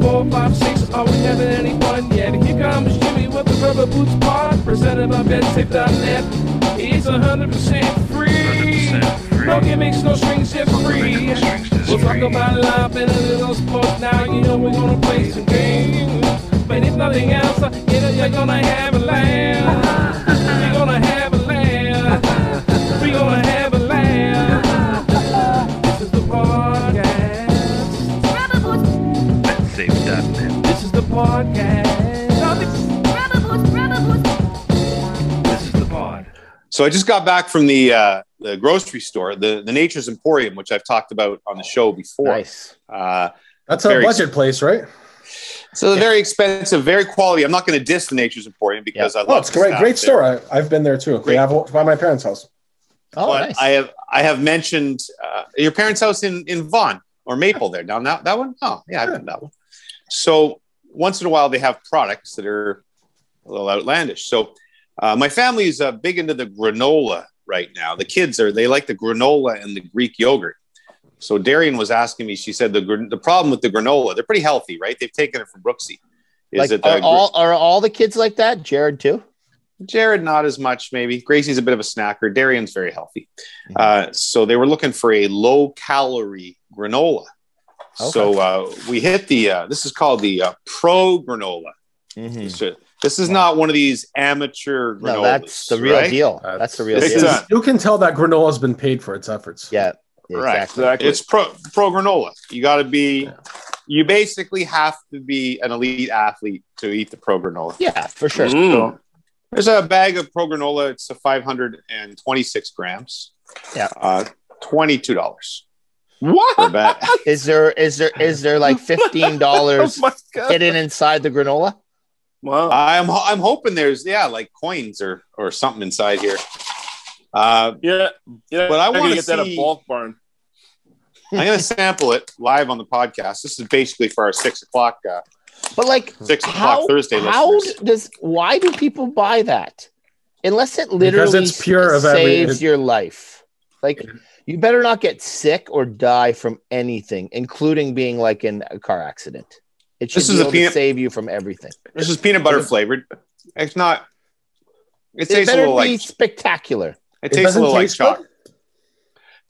four, five, six. Are we having any fun yet? Here comes Jimmy with the rubber boots pod, presented by BedSafe.net. It's a hundred percent free. No gimmicks, no strings, just free. We'll talk about life and a little sports. Now you know we're gonna play some games. But if nothing else, uh, you know you're gonna have a laugh. podcast. This- This is the pod. So I just got back from the uh, the grocery store, the the Nature's Emporium, which I've talked about on the show before. Nice. Uh, That's a Very budget place, right? so very expensive, very quality. I'm not going to diss the Nature's Emporium because I love. Oh, it's great. Great store. I, I've been there too. Great. They have one by my parents' house. Oh, but nice. I have I have mentioned uh, your parents' house in in Vaughan or Maple there down that that one. Oh yeah, I've been that one. So once in a while they have products that are a little outlandish. So uh, my family is uh, big into the granola right now. The kids are they like the granola and the Greek yogurt. So Darian was asking me. She said the the problem with the granola, they're pretty healthy, right? They've taken it from Brooksy. Is like, it are all are all the kids like that? Jared too. Jared, not as much, maybe. Gracie's a bit of a snacker. Darian's very healthy. Mm-hmm. Uh, so they were looking for a low calorie granola. So uh, we hit the, uh, this is called the uh, pro granola. Mhm. So This is not one of these amateur granolas. No, that's the real right? deal. That's- That's the real deal. a- You can tell that granola has been paid for its efforts. yeah, Right. exactly. It's pro, pro granola. You got to be, you basically have to be an elite athlete to eat the pro granola. Yeah, for sure. So there's a bag of pro granola. It's a 526 grams. Yeah. Uh, $22 What? per bag. Is there is there is there like fifteen dollars my god! hidden inside the granola? Well, I'm I'm hoping there's yeah like coins or or something inside here. Uh, yeah, yeah. But I wanna get that see- at Bulk Barn. I'm gonna sample it live on the podcast. This is basically for our six o'clock uh, But like, six o'clock how Thursday how listeners. does why do people buy that? Unless it literally it's pure of every- saves it- your life. Like, you better not get sick or die from anything, including being like in a car accident. It should This be is a able peanut- to save you from everything. This is peanut butter flavored. It's not. It It tastes a little be like spectacular. it It tastes a doesn't little like chalk. good?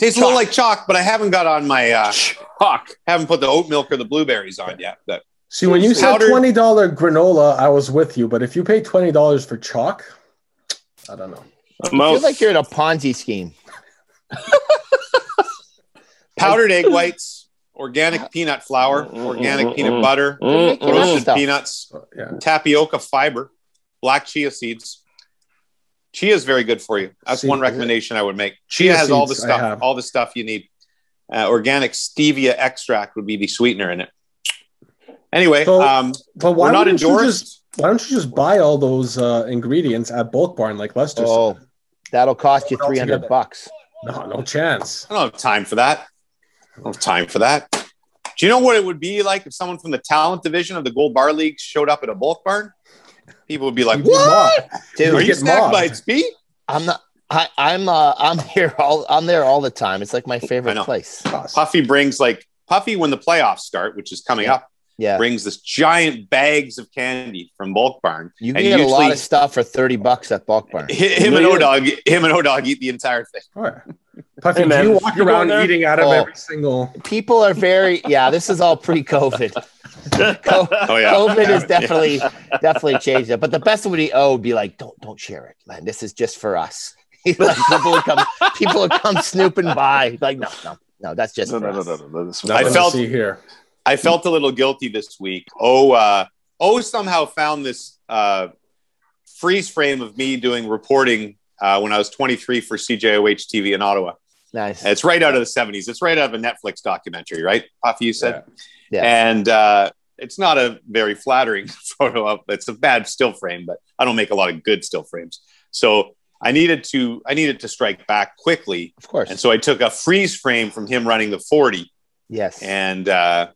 Tastes a little like chalk, but I haven't got on my uh, Fuck. haven't put the oat milk or the blueberries on yet. But See, when you said twenty dollar granola, I was with you. But if you pay twenty dollars for chalk, I don't know. I'm I out. feel like you're in a Ponzi scheme. powdered egg whites, organic peanut flour, organic peanut butter, They're making up roasted peanuts, Yeah, tapioca fiber, black chia seeds. Chia is very good for you. That's See, one recommendation I would make. Chia, Chia has all the stuff, all the stuff you need. Uh, organic stevia extract would be the sweetener in it. Anyway, So, um, but why we're not endorsed. just why don't you just buy all those uh, ingredients at Bulk Barn like Lester? said? Oh, that'll cost you Put it all three hundred bucks. No, no chance. I don't have time for that. I don't have time for that. Do you know what it would be like if someone from the talent division of the Gold Bar League showed up at a bulk barn? People would be like, "What? mobbed. Dude, Are you get snack mobbed. bites, Pete?" I'm not. I, I'm uh, I'm here all I'm there all the time. It's like my favorite place. Puffy brings like Puffy when the playoffs start, which is coming Yeah. up, Yeah, brings this giant bags of candy from Bulk Barn. you and can get a lot of stuff for thirty bucks at Bulk Barn. Hi- Him and Yeah. Odog, him and Odog eat the entire thing. All right. Puffy, Hey, do you walk around there? eating out of Oh. every single? People are very yeah. This is all pre-COVID. Co- Oh yeah, COVID has Yeah. definitely definitely changed it. But the best would be oh, would be like don't don't share it, man. This is just for us. like people would come people would come snooping by. Like no no no, that's just No, for no, no, us. no, no, no. I felt- see here. I felt a little guilty this week. Oh, uh, oh, somehow found this uh, freeze frame of me doing reporting uh, when I was 23 for CJOH TV in Ottawa. Nice. It's right out of the 70s. It's right out of a Netflix documentary, right? Puffy, you said. Yeah. And uh, it's not a very flattering photo of. It's a bad still frame, but I don't make a lot of good still frames. So I needed to I needed to strike back quickly, Of course. and so I took a freeze frame from him running the 40 yes. and uh,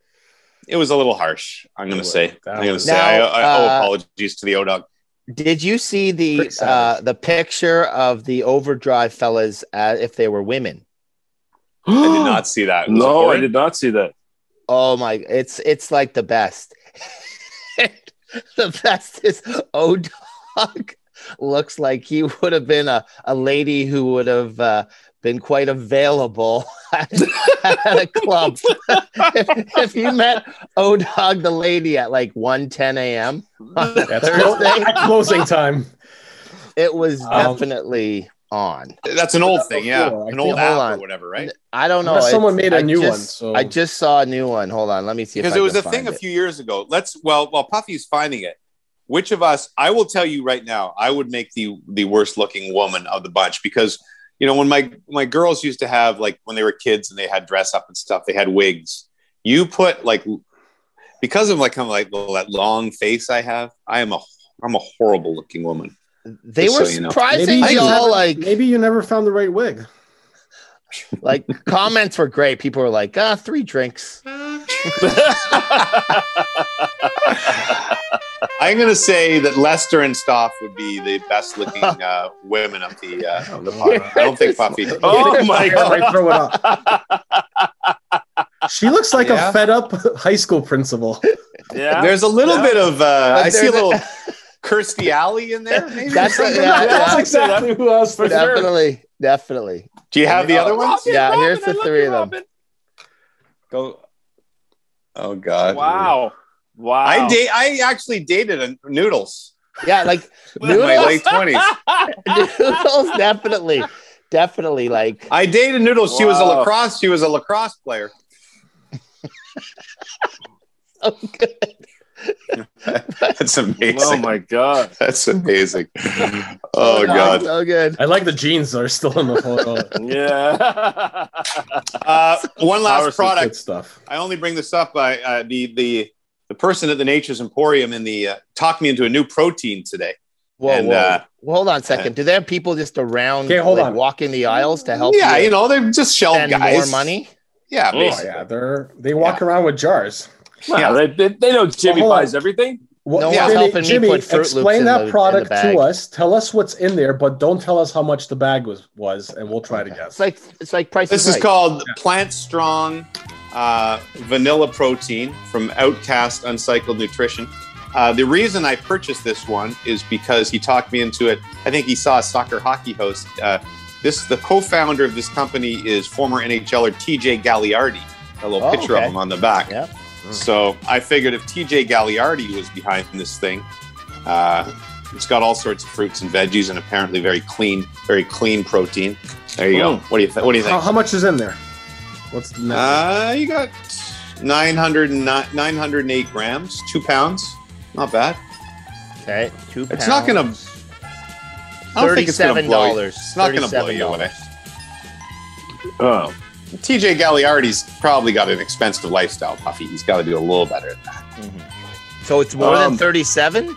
it was a little harsh. I'm going to say. I'm going to was- say. I, Now, I owe uh, apologies to the ODOG. Did you see the uh, the picture of the overdrive fellas uh, if they were women? I did not see that. Was No, I did not see that. Oh my! It's it's like the best. the best is O Dog looks like he would have been a, a lady who would have uh, been quite available at, at a club. if, if you met O Dog the lady at like 1 10 a.m. That's Thursday, closing time. it was Um, definitely on. That's an old thing, yeah. I an old hold app on. or whatever, right? I don't know. Unless someone It's- made a I new one, so- I just saw a new one. Hold on, let me see Because it was can a thing find a few years ago. Let's well, while Puffy's finding it, which of us? I will tell you right now, I would make the the worst looking woman of the bunch because you know when my my girls used to have like when they were kids and they had dress up and stuff, they had wigs. You put like because of like kind of like that long face I have, I am a I'm a horrible looking woman. They were so you know. all never- like maybe you never found the right wig. like comments were great. People were like, ah, three drinks. I'm going to say that Lester and Stoff would be the best looking uh, women of the, uh, of the pod. I don't think Puffy. Oh my I might god. throw it up. She looks like Yeah. a fed up high school principal. Yeah. There's a little Yeah. bit of, uh, But I see a little Kirstie Alley in there. Maybe That's Something yeah, like that. That's exactly who I was For thinking. sure. definitely, definitely. Do you have the other ones? Robin, Yeah, Robin, here's the three you, of them. Robin. Go. Oh God! Wow. Wow. I date. I actually dated a Noodles Yeah, like in my late twenties. noodles, definitely, definitely. Like I dated Noodles. She was a lacrosse. She was a lacrosse player. so good. That's amazing. Oh my god. That's amazing. Oh God. so good. I like the jeans that are still in the photo. Yeah. Uh, one last Ours is Good product. stuff. I only bring this up by uh, the the the person at the Nature's Emporium in the uh, talked me into a new protein today. Whoa, And, whoa. uh, Well, hold on a second. Do they have people just around, Okay, hold like, on. walking the aisles to help yeah, you you know they're just shelf spend guys. more money? Yeah, Oh, basically. yeah, they're they walk around with jars. Yeah, they, they, they know Jimmy Well, buys on. everything. Well, No one's Jimmy, helping me Jimmy, put Fruit Loops explain in that the- in the product bag. to us. Tell us what's in there, but don't tell us how much the bag was was, and we'll try to It's guess. like it's like price. This is is Right. called Plant Strong uh, Vanilla Protein from Outcast Upcycled Nutrition. Uh, the reason I purchased this one is because he talked me into it. I think he saw a soccer hockey host. Uh, this the co-founder of this company is former NHLer TJ Galiardi. A little Oh, picture okay. of him on the back. Yep. So I figured if TJ Galiardi was behind this thing, uh, it's got all sorts of fruits and veggies and apparently very clean, very clean protein. There you go. Mm. What do you th- What do you think? How, how much is in there? What's the net? Uh, you got 900 908 grams, two pounds. Not bad. Okay, two. pounds. It's not gonna- I don't think it's gonna Thirty-seven blow you. dollars. It's not gonna blow you away. Oh. TJ Galiardi's probably got an expensive lifestyle, Puffy. He's got to do a little better than that. So it's more than Um, thirty-seven.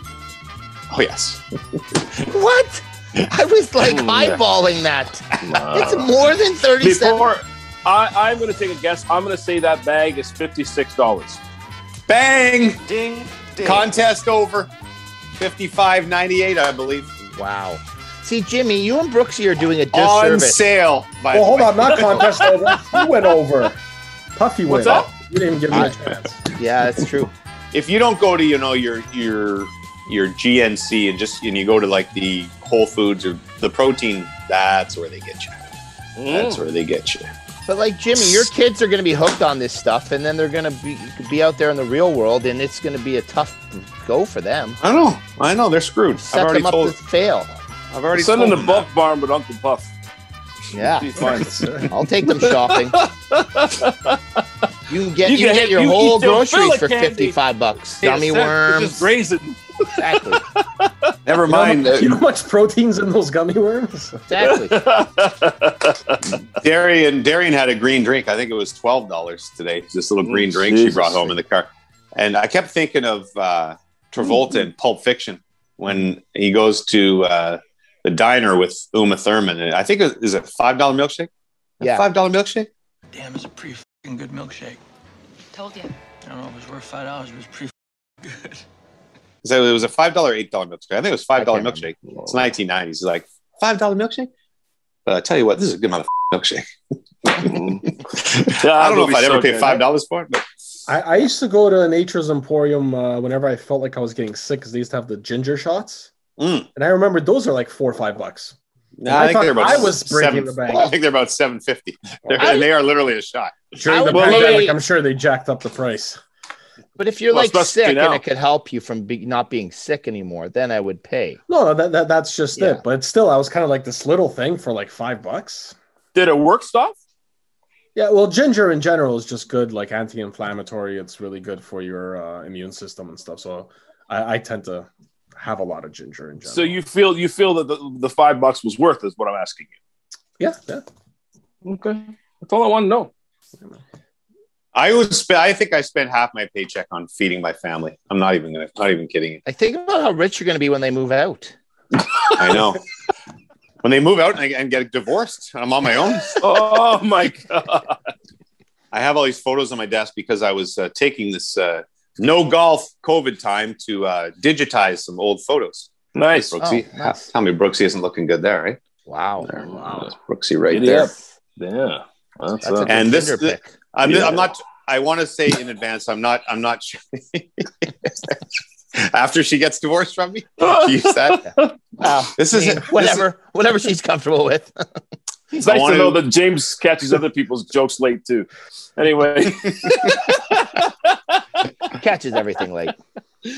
Oh yes. What? I was like Mm. eyeballing that. It's more than thirty-seven. Before I, I'm going to take a guess, I'm going to say that bag is $56. Bang! Ding, ding. Contest over. 55.98, I believe. Wow. See, Jimmy, you and Brooksy are doing a On sale. By well, hold the way. on, not contest over. You went over. Puffy went. What's up? You didn't give me I- a chance. Yeah, that's true. if you don't go to you know your your your GNC and just and you go to like the Whole Foods or the protein, that's where they get you. That's Mm. where they get you. But like Jimmy, your kids are going to be hooked on this stuff, and then they're going to be be out there in the real world, and it's going to be a tough go for them. I know. I know they're screwed. I've Set already them up told. to fail. I've already Send told in the them Buff Barn with Uncle Puff. Yeah, I'll take them shopping. You can get You you, can can get your you whole groceries for fifty-five bucks. Yeah, Gummy Seth, Just worms, grazing. Exactly, that. Never You know, mind. how, uh, you know how much protein's in those gummy worms? exactly. Darian Darian had a green drink. I think it was twelve dollars today. This little green Mm, drink she brought home in the car, and I kept thinking of uh, Travolta in Pulp Fiction when he goes to uh, the diner with Uma Thurman, and I think it, is it five dollar milkshake? Yeah. five dollar milkshake. Damn, it's a pretty good milkshake. Told you. I don't know if it was worth five dollars, but it was pretty good. So it was a five dollar, eight dollar milkshake. I think it was five dollar I can't milkshake. It's nineteen nineties. He's like five dollar milkshake. But I tell you what, this is a good amount of milkshake. I don't know if I'd ever pay five dollars for it, but I, I used to go to Nature's Emporium uh, whenever I felt like I was getting sick because they used to have the ginger shots, Mm. and I remember those are like four or five bucks. No, I I, think they're about I was breaking seven, the bank. I think they're about seven fifty. I- They are literally a shot. During the would pandemic, I'm sure they jacked up the price. But if you're Well, like sick and now. it could help you from be, not being sick anymore, then I would pay. No, no, that, that that's just Yeah. it. But still, I was kind of like this little thing for like five bucks. Did it work, stuff? Yeah, well, ginger in general is just good, like anti-inflammatory. It's really good for your uh, immune system and stuff. So I, I tend to have a lot of ginger in general. So you feel you feel that the, the five bucks was worth is what I'm asking you. yeah, yeah. Okay, that's all I want to know. I was. Sp- I think I spent half my paycheck on feeding my family. I'm not even gonna. Not even kidding. I think about how rich you're going to be when they move out. I know. when they move out and, I, and get divorced, I'm on my own. Oh my god! I have all these photos on my desk because I was uh, taking this uh, no golf COVID time to uh, digitize some old photos. Nice. Brooksy, Oh, nice. tell me Brooksy isn't looking good there, right? Wow. There. Wow. That's Brooksy right Giddy there. up. Yeah, that's, That's a good And this- Tinder the- pic. I'm, Yeah. I'm not. I want to say in advance. I'm not. I'm not. sure. After she gets divorced from me, she used that. Wow. This I is mean, whatever, whatever she's comfortable with. it's nice wanna- to know that James catches other people's jokes late too. Anyway, Catches everything late.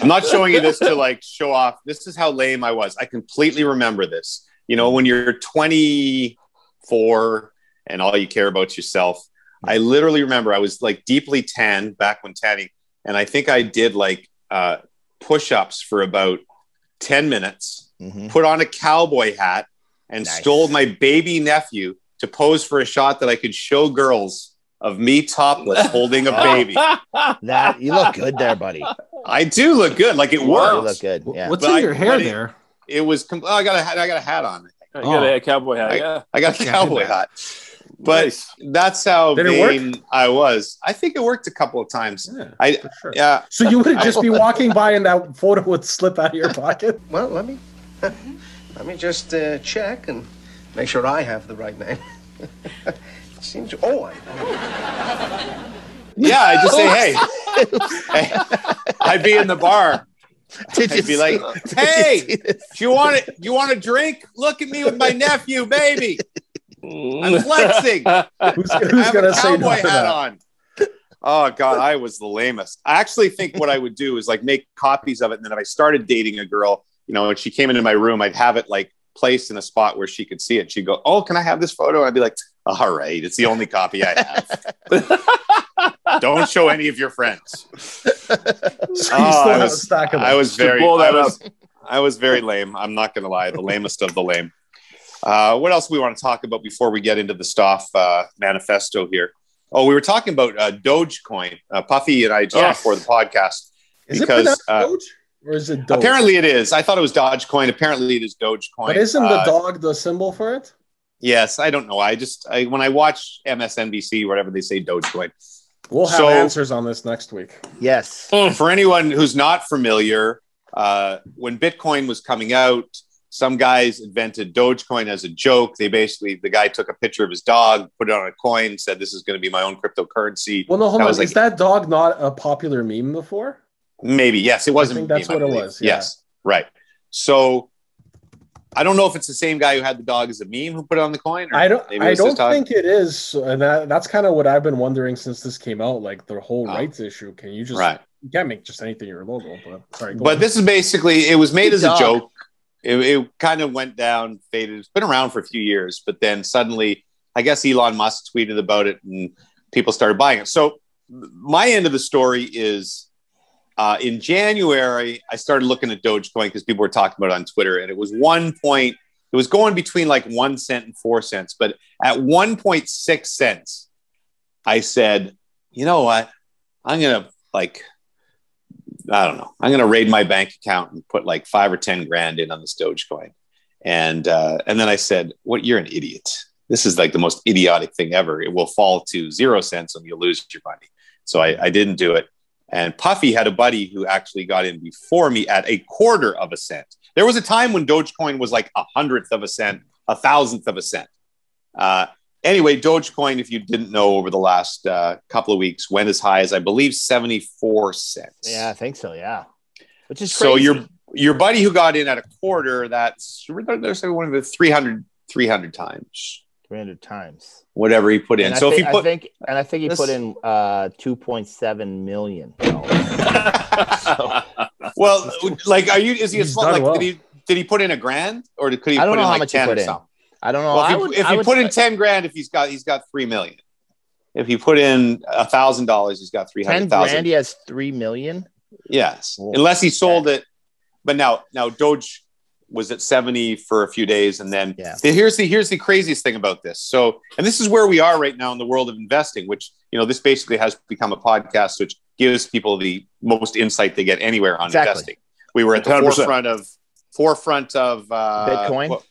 I'm not showing you this to like show off. This is how lame I was. I completely remember this. You know, when you're 24 and all you care about yourself. I literally remember I was like deeply tan back when tanning, and I think I did like uh, push-ups for about 10 minutes. Mhm. Put on a cowboy hat and Nice. stole my baby nephew to pose for a shot that I could show girls of me topless holding a baby. That you look good there, buddy. I do look good. Like it You works. look good. Yeah. What's But in I- your hair but it- there? it was com- oh, I got a hat, I got a hat on. I got a cowboy hat. I- yeah, I got a cowboy hat. But Nice. that's how Did vain I was. I think it worked a couple of times. Yeah, I for sure. yeah. So you would just be walking by and that photo would slip out of your pocket? Well, let me let me just uh, check and make sure I have the right name. Seems. Oh, I. Yeah, I just say, hey, hey, I'd be in the bar. Did I'd be like, hey, see do you want it? You want a drink? Look at me with my nephew, baby. I'm flexing. Who's, who's gonna say no to hat that? on. Oh god, I was the lamest. I actually think what I would do is like make copies of it, and then if I started dating a girl, you know, when she came into my room, I'd have it like placed in a spot where she could see it. She'd go, "Oh, can I have this photo?" I'd be like, "All right, it's the only copy I have. Don't show any of your friends." So you Oh, I was- stack of I was very, I was, I was very lame. I'm not going to lie, the lamest of the lame. Uh, what else we want to talk about before we get into the Stoff uh, manifesto here? Oh, we were talking about uh, Dogecoin. Uh, Puffy and I just Yes. before the podcast. Is because, it uh, Doge or is it Doge? Apparently, it is. I thought it was Dogecoin. Apparently, it is Dogecoin. but isn't the Uh, dog the symbol for it? Yes, I don't know. I just I, when I watch MSNBC, whatever they say, Dogecoin. We'll have so- answers on this next week. Yes. For anyone who's not familiar, uh, when Bitcoin was coming out, some guys invented Dogecoin as a joke. They basically, the guy took a picture of his dog, put it on a coin, said, "This is going to be my own cryptocurrency." Well, no, hold on. like- Is that dog not a popular meme before? Maybe yes, it wasn't. that's meme, what it was, yeah. Yes, right. So I don't know if it's the same guy who had the dog as a meme who put it on the coin. or I don't. I don't think it is, and that, that's kind of what I've been wondering since this came out. Like the whole Oh. rights issue. Can you just right. you can't make just anything your logo? But sorry, But on. this is basically it was made Good as a joke. It, it kind of went down, faded. It's been around for a few years, but then suddenly, I guess Elon Musk tweeted about it, and people started buying it. So my end of the story is uh, in January, I started looking at Dogecoin because people were talking about it on Twitter, and it was one point. It was going between like one cent and four cents, but at one point six cents, I said, "You know what? I'm gonna like." I don't know. I'm going to raid my bank account and put like five or ten grand in on this Dogecoin, and uh, and then I said, "What? You're an idiot. This is like the most idiotic thing ever. It will fall to zero cents and you'll lose your money." So I, I didn't do it. And Puffy had a buddy who actually got in before me at a quarter of a cent. There was a time when Dogecoin was like a hundredth of a cent, a thousandth of a cent. Uh, Anyway, Dogecoin, if you didn't know, over the last uh, couple of weeks, went as high as I believe seventy four cents. Yeah, I think so. Yeah, which is So your your buddy who got in at a quarter, that's there's one of the 300, 300 times 300 times. whatever he put in. And I so if think, he put I think, and I think he This- put in uh 2.7 million. So, well, like, are you? Is he a He's small? Like, well. did he did he put in a grand or could he I don't put know in how like much he ten put or in. something? I don't know. Well, if you, would, if I he would- put in ten grand, if he's got he's got three million. If you put in a thousand dollars, he's got three 10 hundred grand, he has 3 million. Yes, Oh, unless he sold it. But now, now Doge was at seventy for a few days, and then Yeah. here's the here's the craziest thing about this. So, and this is where we are right now in the world of investing. Which you know, this basically has become a podcast which gives people the most insight they get anywhere on Exactly. investing. We were at the 100%. forefront of forefront of uh, Bitcoin? what-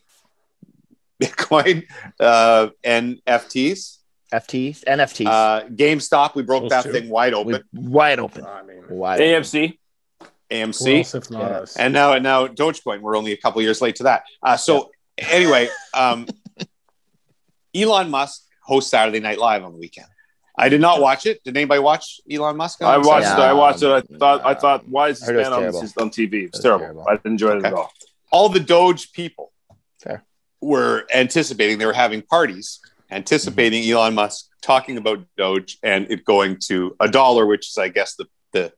Bitcoin uh, and FTs. FTs, NFTs. Uh, GameStop, we broke Those that two. thing wide We- open. wide open. I mean, Wide. AMC. who AMC. else if not Yeah. us? and now and now Dogecoin. We're only a couple years late to that. Uh, so anyway, um, Elon Musk hosts Saturday Night Live on the weekend. I did not watch it. Did anybody watch Elon Musk? I watched Saturday? it. I watched it. I Yeah. thought. I thought. Why is this Heard man on, this on TV? It's was terrible. terrible. I didn't enjoy it at all. All the Doge people Fair. Were anticipating. They were having parties, anticipating Mm-hmm. Elon Musk talking about Doge and it going to a dollar, which is, I guess, the the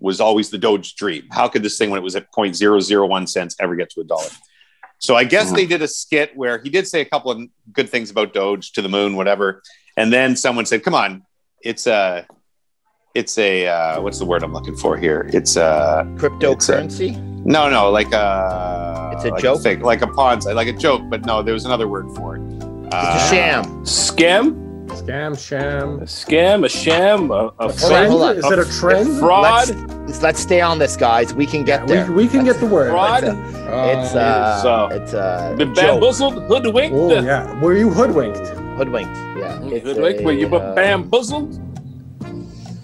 was always the Doge dream. How could this thing, when it was at 0.001 cents, ever get to a dollar? So I guess Mhm. they did a skit where he did say a couple of good things about Doge to the moon, whatever. And then someone said, "Come on, it's a, it's a, uh, what's the word I'm looking for here? It's a, Cryptocurrency. no, no, like a, It's a like joke? thing, like a Ponzi, like a joke. But no, there was another word for it. It's Uh, a sham. Scam. Scam, sham. A scam. A sham. A, a A trend? hold on. Is it a trend? fraud. Let's, let's stay on this, guys. We can get we, there. we can get the word. Fraud. It's Uh, uh, So- it's uh, Been joke. bamboozled, hoodwinked. oh yeah. Were you hoodwinked? hoodwinked. Yeah, It's Hoodwinked. Were you a, uh, bamboozled?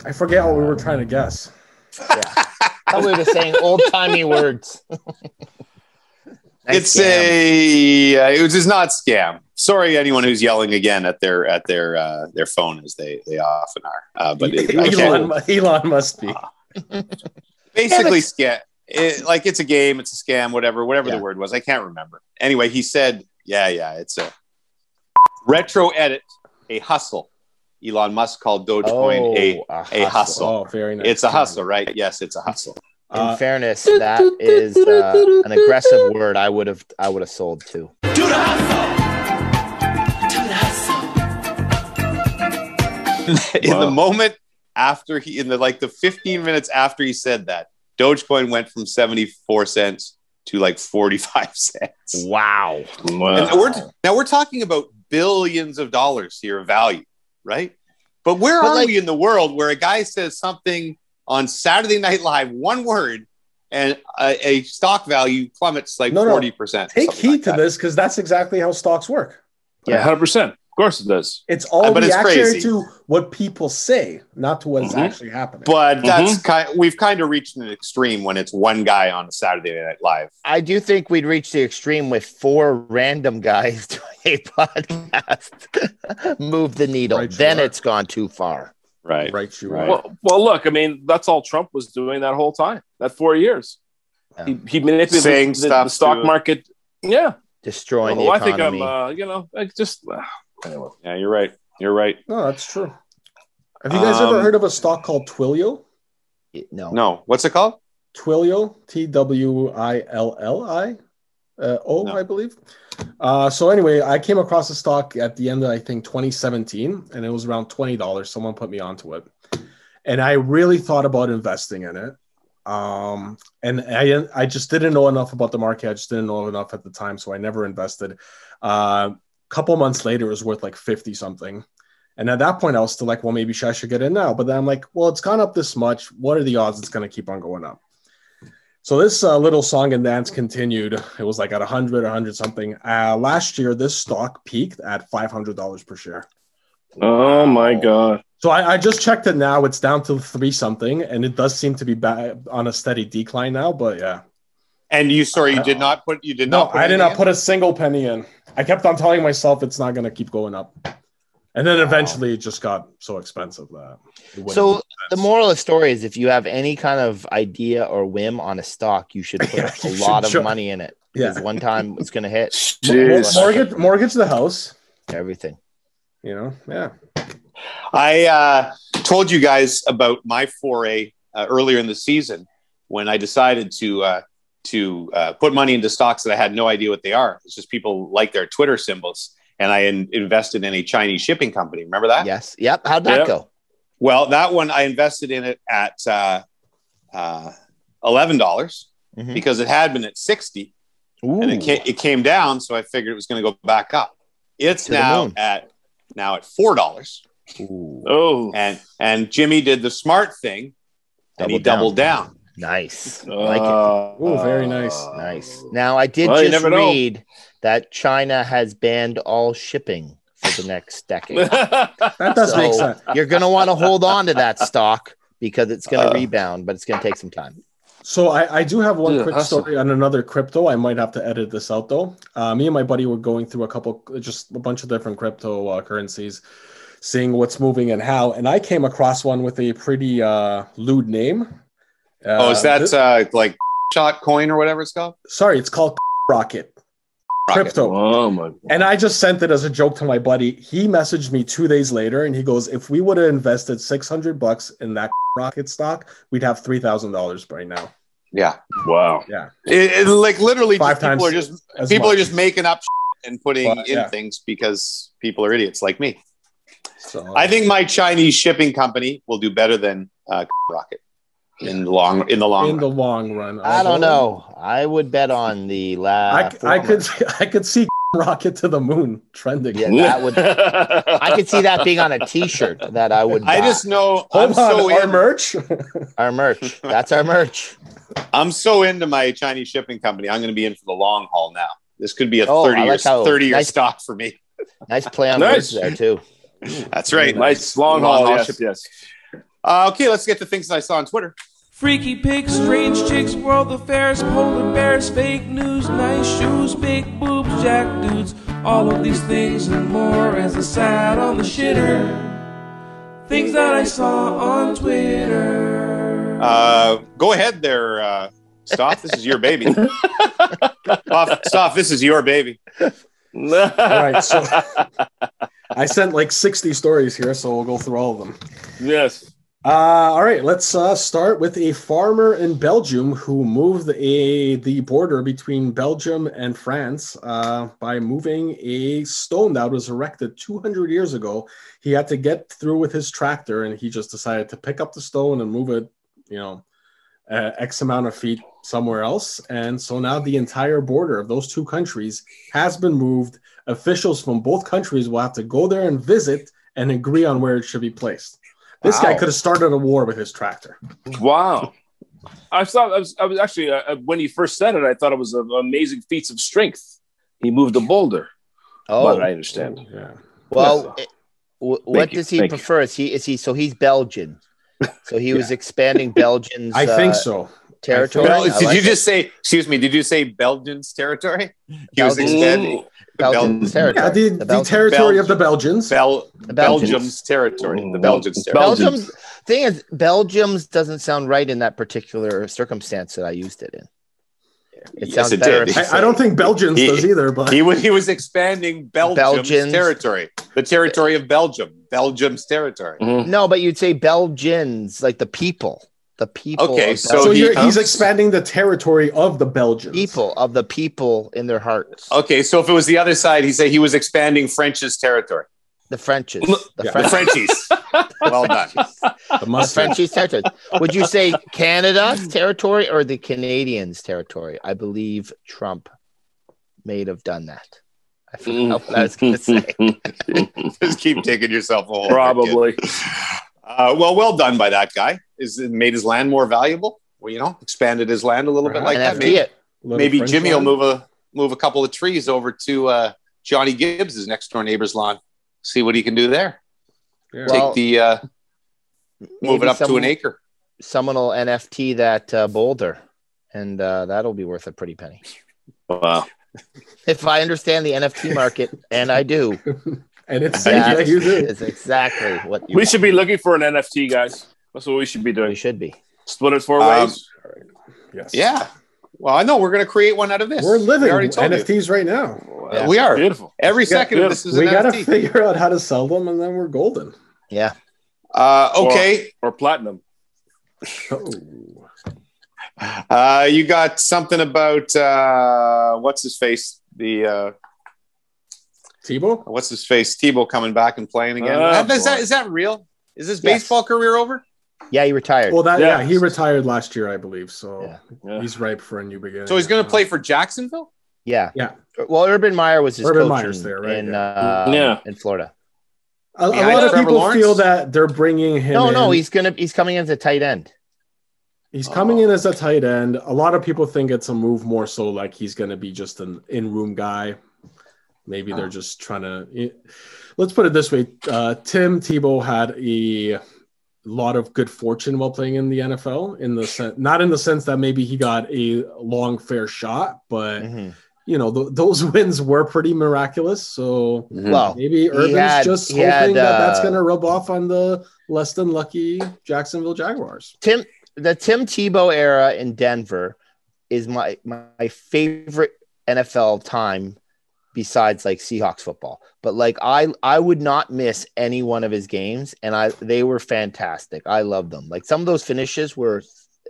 I forget what we were trying to guess. Yeah. I thought we were just saying old timey words. Nice it's scam. a, uh, it was just not scam. Sorry, anyone who's yelling again at their at their uh, their phone as they they often are. Uh, but it, Elon, Elon must be. basically scam. It, like it's a game, it's a scam, whatever, whatever Yeah. the word was. I can't remember. Anyway, he said, "Yeah, yeah, it's a retro edit, a hustle." Elon Musk called Dogecoin a. a a hustle. Oh, very nice. It's a hustle, right? Yes, it's a hustle. In Uh, fairness, that is uh, an aggressive word. I would have, I would have sold too. in the Wow. moment after he in the like the 15 minutes after he said that dogecoin went from 74 cents to like 45 cents Wow. and Wow. we're now we're talking about billions of dollars here of value right but where But are like- we in the world where a guy says something on saturday night live one word and a, a stock value plummets like No, no. 40% Take heed like to that. this because that's exactly how stocks work. Yeah, hundred percent. Of course it does. It's all Uh, but it's reactionary crazy. to what people say, not to what's Mhm. actually happening. but that's Mm-hmm. kind we've kind of reached an extreme when it's one guy on a saturday night live I do think we'd reach the extreme with four random guys doing a podcast. Move the needle. Right, then are. it's gone too far. Right right, you Right. Well, well, look. I mean, that's all Trump was doing that whole time. That four years. Yeah. He, he manipulated Saying the, the, stuff the stock to- market. Yeah. Destroying Well, the I think I'm. Uh, you know, I just. Uh, anyway. Yeah, you're right. You're right. No, that's true. Have you guys ever Um, heard of a stock called Twilio? no. No, what's it called? Twilio, T W I L L I uh, O, No. I believe. Uh, so anyway, I came across the stock at the end of I think 2017, and it was around twenty dollars. Someone put me onto it, and I really thought about investing in it. Um, and I I just didn't know enough about the market. I just didn't know enough at the time, so I never invested. Uh, a couple months later, it was worth like fifty something. And at that point, I was still like, well, maybe I should get in now. But then I'm like, well, it's gone up this much. What are the odds it's going to keep on going up? So this uh, little song and dance continued. It was like at 100, 100 something. Uh, last year, this stock peaked at $500 per share. Oh my god. So I, I just checked it now. It's down to three something, and it does seem to be back on a steady decline now. But yeah, And you, sorry, you did not put. You did no, not. Put I did not in? put a single penny in. I kept on telling myself it's not going to keep going up. And then eventually it just got so expensive that. it So the moral of the story is if you have any kind of idea or whim on a stock, you should put Yeah, a you lot should of try. money in it. Yeah. Because one time it's gonna hit Jeez. mortgage, mortgage the house. everything. You know, yeah. I uh, told you guys about my foray uh, earlier in the season when I decided to uh, to uh, put money into stocks that I had no idea what they are. It's just people like their Twitter symbols, and I in- invested in a Chinese shipping company. Remember that? Yes. Yep. How'd that Yep. go? Well, that one I invested in it at uh, uh, eleven dollars Mhm. because it had been at sixty, and it Ooh. came, it came down, so I figured it was going to go back up. It's To now at now at four dollars. Oh, and and Jimmy did the smart thing, and he Doubled down. doubled down. Nice. I like it. Uh, Oh, very nice. Nice. Now I did Well, just never know. Read that China has banned all shipping for the next decade. That does So- make sense. You're gonna want to hold on to that stock because it's gonna Uh. rebound, but it's gonna take some time. So I, I do have one Yeah, quick awesome. story on another crypto. I might have to edit this out though. Uh, me and my buddy were going through a couple, just a bunch of different crypto uh, currencies, seeing what's moving and how. And I came across one with a pretty uh, lewd name. Uh, oh, is that this- uh, like shot coin or whatever it's called? sorry? It's called Rocket Crypto. Oh my! And I just sent it as a joke to my buddy. He messaged me two days later, and he goes, "If we would have invested six hundred bucks in that rocket stock, we'd have three thousand dollars right now." Yeah, Wow. Yeah, it, it- like literally, Five just people are times just people much. are just making up and putting Well, in yeah. things because people are idiots like me. so I think my Chinese shipping company will do better than uh, Rocket in the long in the long in run. the long run, I don't although- know. I would bet on the last. I, I could I could see rocket to the moon trending. Yeah, that would. I could see that being on a T-shirt that I would. I just know Hold I'm on, so our in, merch. our merch. That's our merch. I'm so into my Chinese shipping company. I'm going to be in for the long haul now. This could be a Oh, I 30 year like how 30 year nice- stock for me. Nice play on Nice. words there too. That's right. nice long Long haul. haul Yes, ship. yes. Uh, okay, let's get to things that I saw on Twitter. Freaky pigs, strange chicks, world affairs, polar bears, fake news, nice shoes, big boobs, jack dudes. All of these things and more as I sat on the shitter. Things that I saw on Twitter. Uh, go ahead there, uh, Stoff. This is your baby. Stoff, Stoff, this is your baby. All right, so I sent like 60 stories here, so we'll go through all of them. yes. Uh, all right, let's uh, start with a farmer in Belgium who moved a the border between Belgium and France uh, by moving a stone that was erected 200 years ago. He had to get through with his tractor, and he just decided to pick up the stone and move it, you know, x amount of feet somewhere else. And so now the entire border of those two countries has been moved. Officials from both countries will have to go there and visit and agree on where it should be placed. This guy could have started a war with his tractor. Wow. I thought I was, I was actually uh, uh, when he first said it, I thought it was an amazing feats of strength. He moved a boulder. Oh, But I understand. Yeah. well, it- wh- what you, does he thank you. prefer? Is he is he so he's Belgian? So he was expanding Belgian's. I think uh, so. Territory. Bel- did like you it. just say, excuse me, did you say Belgians territory? He was Belgians. expanding Belgian's Bel- territory? Yeah, the, The the, Belgians. territory of the Belgians. Bel- The Belgians. Belgium's territory. The Mm. Belgians territory. Belgium's thing is Belgium's doesn't sound right in that particular circumstance that I used it in. It Yes, sounds it better. did. I, I don't think Belgians He- does either, but He was he was expanding Belgium's Belgians. territory, the territory of Belgium, Belgium's territory. No, but you'd say Belgians, like the people, the people. Okay, so so he he's expanding the territory of the Belgians. people of the people in their hearts. Okay, so if it was the other side, he said he was expanding French's territory. The Frenches, the Yeah. The Frenchies. well done. The the. Frenchies territory. Would you say Canada's territory or the Canadians' territory? I believe Trump may have done that. I forgot what I was going to say. Just keep taking yourself a hole. Probably. Uh, well, well done by that guy. Is it made his land more valuable? Well, you know, expanded his land a little bit like that. Maybe, it. Maybe Jimmy land. will move a move a couple of trees over to uh, Johnny Gibbs's next door neighbor's lawn. See what he can do there. Yeah. Well, Take the uh, move it up to an acre. Someone will NFT that uh, boulder, and uh, that'll be worth a pretty penny. Wow. If I understand the NFT market, and I do, And it's That yeah, you do. is exactly what you We should be looking for an NFT, guys. That's what we should be We doing. should be. Split it four Um, ways. Yes. Yeah. Well, I know we're going to create one out of this. We're living We already told you. NFTs right now. Yeah. We are. Beautiful. Every Yeah, second of this is we gotta figure out how to sell them, and then we're golden. Yeah. Uh, okay. Or platinum. Oh. Uh, you got something about uh, what's his face? The uh, Tebow? what's his face? Tebow coming back and playing again. Oh, is that boy. is that real? Is his Yes. baseball career over? Yeah, he retired. Well, that Yeah. yeah. he retired last year, I believe. So Yeah. Yeah. he's ripe for a new beginning. So he's going to play for Jacksonville. yeah. Yeah. Well, Urban Meyer was his Urban coach Meyer's in, there, right? in, Yeah. uh, Yeah. in Florida. A, a lot of Trevor people Lawrence? feel that they're bringing him. No, no, he's gonna he's coming in as a tight end. He's coming in as a tight end. A lot of people think it's a move more so like he's going to be just an in-room guy. Maybe they're just trying to. Let's put it this way: uh, Tim Tebow had a lot of good fortune while playing in the NFL. In the sense, not in the sense that maybe he got a long fair shot, but Mhm. you know th- those wins were pretty miraculous. So Well, maybe Urban's had- just hoping had, that that's uh, going to rub off on the less than lucky Jacksonville Jaguars. Tim the Tim Tebow era in Denver is my my favorite NFL time besides like Seahawks football. But like I I would not miss any one of his games and I they were fantastic. I loved them. Like some of those finishes were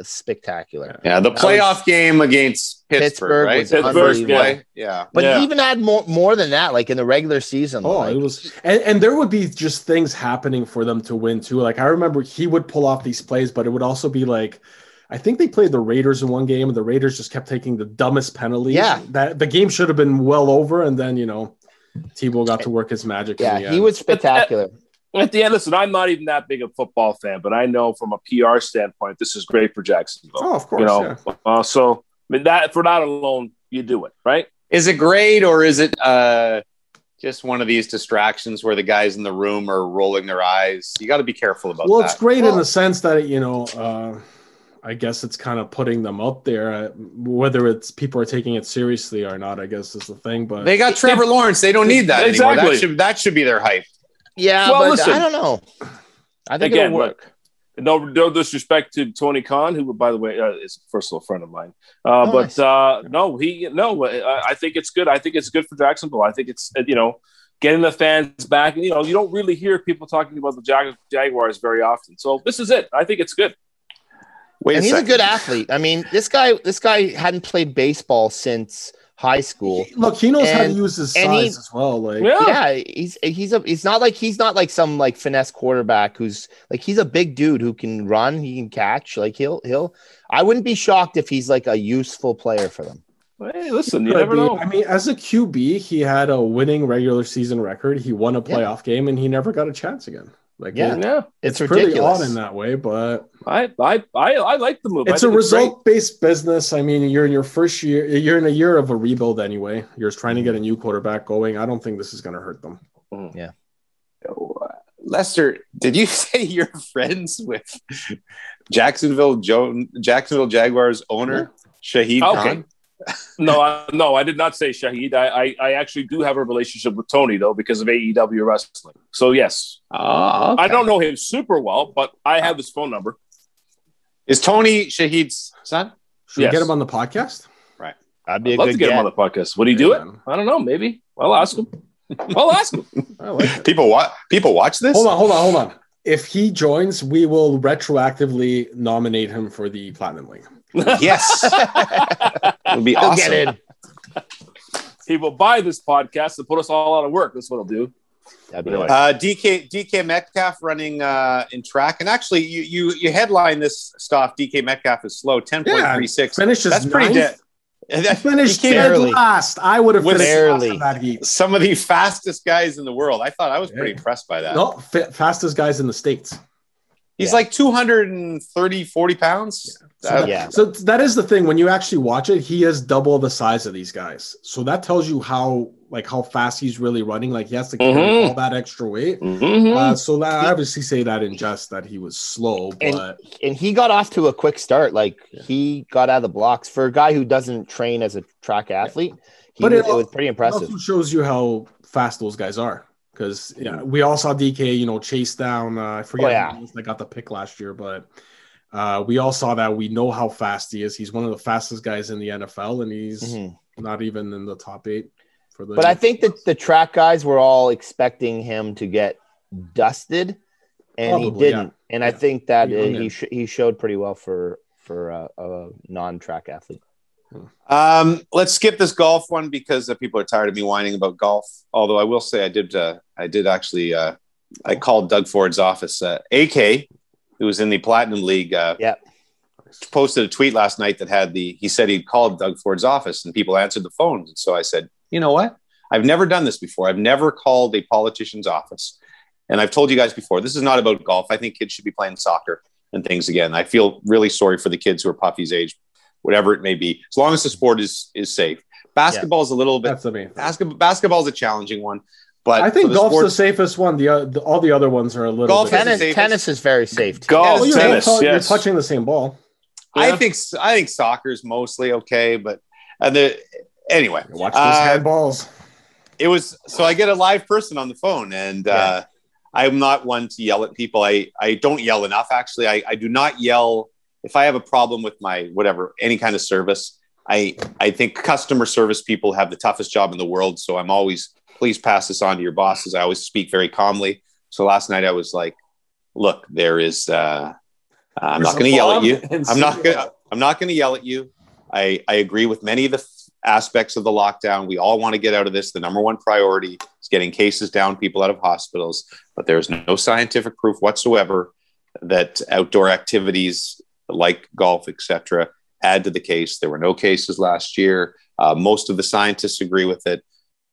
spectacular. Yeah, the playoff was- game against Pittsburgh, Pittsburgh right? was The unbelievable. play. Yeah. But Yeah. he even had more more than that like in the regular season. Oh, like, it was, and, and there would be just things happening for them to win too. Like I remember he would pull off these plays, but it would also be like, I think they played the Raiders in one game, and the Raiders just kept taking the dumbest penalties. Yeah. that the game should have been well over, and then you know, Tebow got to work his magic. yeah, he end. was spectacular. At the end, listen, I'm not even that big a football fan, but I know from a PR standpoint, this is great for Jacksonville. Oh, of course. you know, yeah. uh, so I mean, that for that alone, you do it, right? Is it great or is it uh, just one of these distractions where the guys in the room are rolling their eyes? You got to be careful about Well, that. it's great in the sense that you know, uh, I guess it's kind of putting them up there. Uh, whether it's people are taking it seriously or not, I guess is the thing. But They got Trevor Lawrence. They don't need that anymore. Exactly. That should that should be their hype. Yeah, Well, but listen. I don't know. I think Again, it'll work. No, no disrespect to Tony Khan, who, by the way, uh, is a personal friend of mine. Uh, Oh, but nice. uh, no, he no. I, I think it's good. I think it's good for Jacksonville. I think it's uh, you know getting the fans back. You know, you don't really hear people talking about the Jag- Jaguars very often. So this is it. I think it's good. Wait and a he's a good athlete. I mean, this guy this guy hadn't played baseball since high school. look, he knows how to use his and he- size as well. Like, Yeah. Yeah, he's he's a he's not like he's not like some like finesse quarterback who's like he's a big dude who can run, he can catch. Like he'll he'll I wouldn't be shocked if he's like a useful player for them. Hey, listen, you never be. know. I mean, as a QB, he had a winning regular season record. He won a Yeah. playoff game, and he never got a chance again. Like, Yeah. it- Yeah, it's, It's pretty ridiculous. odd in that way, but I I I, I like the move. It's a result-based business. I mean, you're in your first year. You're in a year of a rebuild anyway. You're trying to get a new quarterback going. I don't think this is going to hurt them. Mm. Yeah. Lester, did you say you're friends with Jacksonville Joe Jacksonville Jaguars owner Shahid oh, Okay. Khan? No, I, no, I did not say Shahid. I, I I actually do have a relationship with Tony though because of AEW wrestling. So yes, Oh, I don't know him super well, but I have his phone number. Is Tony Shahid's son? Should Yes. we get him on the podcast? Right, that'd be I'd a love good to get him on the podcast. Would he do Yeah, it? I don't know. Maybe I'll ask him. I'll ask him. Like. People watch. People watch this. Hold on, hold on, hold on. If he joins, we will retroactively nominate him for the Platinum League. Yes, it would be He'll awesome. get in. He will buy this podcast and put us all out of work. That's what he'll do. That'd be Anyway. Uh, DK DK Metcalf running uh, in track, and actually, you you you headline this stuff. DK Metcalf is slow, ten point three six. Finishes That's pretty ninth. dead. That- Finished he dead barely. last. I would have finished barely. last that heat. some of the fastest guys in the world. I thought I was pretty impressed by that. No, fa- fastest guys in the states. He's Yeah. like 230, 40 pounds. So, Uh, that, yeah. so that is the thing. When you actually watch it, he is double the size of these guys. So that tells you how like how fast he's really running. Like he has to carry Mhm. all that extra weight. Mhm. Uh, so that I obviously say that in jest that he was slow, but and he got off to a quick start. Like he got out of the blocks for a guy who doesn't train as a track athlete. He But was, it it, was pretty it impressive. also shows you how fast those guys are. Because yeah, we all saw DK, you know, chase down. Uh, I forget Oh, yeah. that got the pick last year, but uh, we all saw that. We know how fast he is. He's one of the fastest guys in the NFL, and he's Mhm. not even in the top eight for the. But I think that the track guys were all expecting him to get dusted, and he Probably, yeah. didn't. And I think that He uh, he sh- he showed pretty well for for uh, a non-track athlete. Um, let's skip this golf one because uh, people are tired of me whining about golf. Although I will say I did, uh, I did actually, uh, I called Doug Ford's office. Uh, AK, who was in the Platinum League, uh, Yeah. posted a tweet last night that had the. He said he'd called Doug Ford's office and people answered the phones. And so I said, you know what? I've never done this before. I've never called a politician's office. And I've told you guys before, this is not about golf. I think kids should be playing soccer and things again. I feel really sorry for the kids who are Puffy's age, whatever it may be, as long as the sport is is safe. Basketball is a little bit that's the main. basketball. Basketball is a challenging one, but I think the golf's the safest one. The, uh, the all the other ones are a little. Golf bit Tennis, safest. tennis is very safe. too. Golf, Well, you're, tennis, both- you're touching the same ball. I think I think soccer is mostly okay, but uh, the anyway, Watch those Uh, handballs. it was so I get a live person on the phone, and uh, I'm not one to yell at people. I I don't yell enough. Actually, I I do not yell if I have a problem with my whatever any kind of service. I I think customer service people have the toughest job in the world. So I'm always please pass this on to your bosses. I always speak very calmly. So last night I was like, look, there is. Uh, I'm not going to yell at you. I'm not going. I'm not going to yell at you. I I agree with many of the f- aspects of the lockdown. We all want to get out of this. The number one priority is getting cases down, people out of hospitals. But there is no scientific proof whatsoever that outdoor activities like golf, etc., add to the case. There were no cases last year. Uh, most of the scientists agree with it.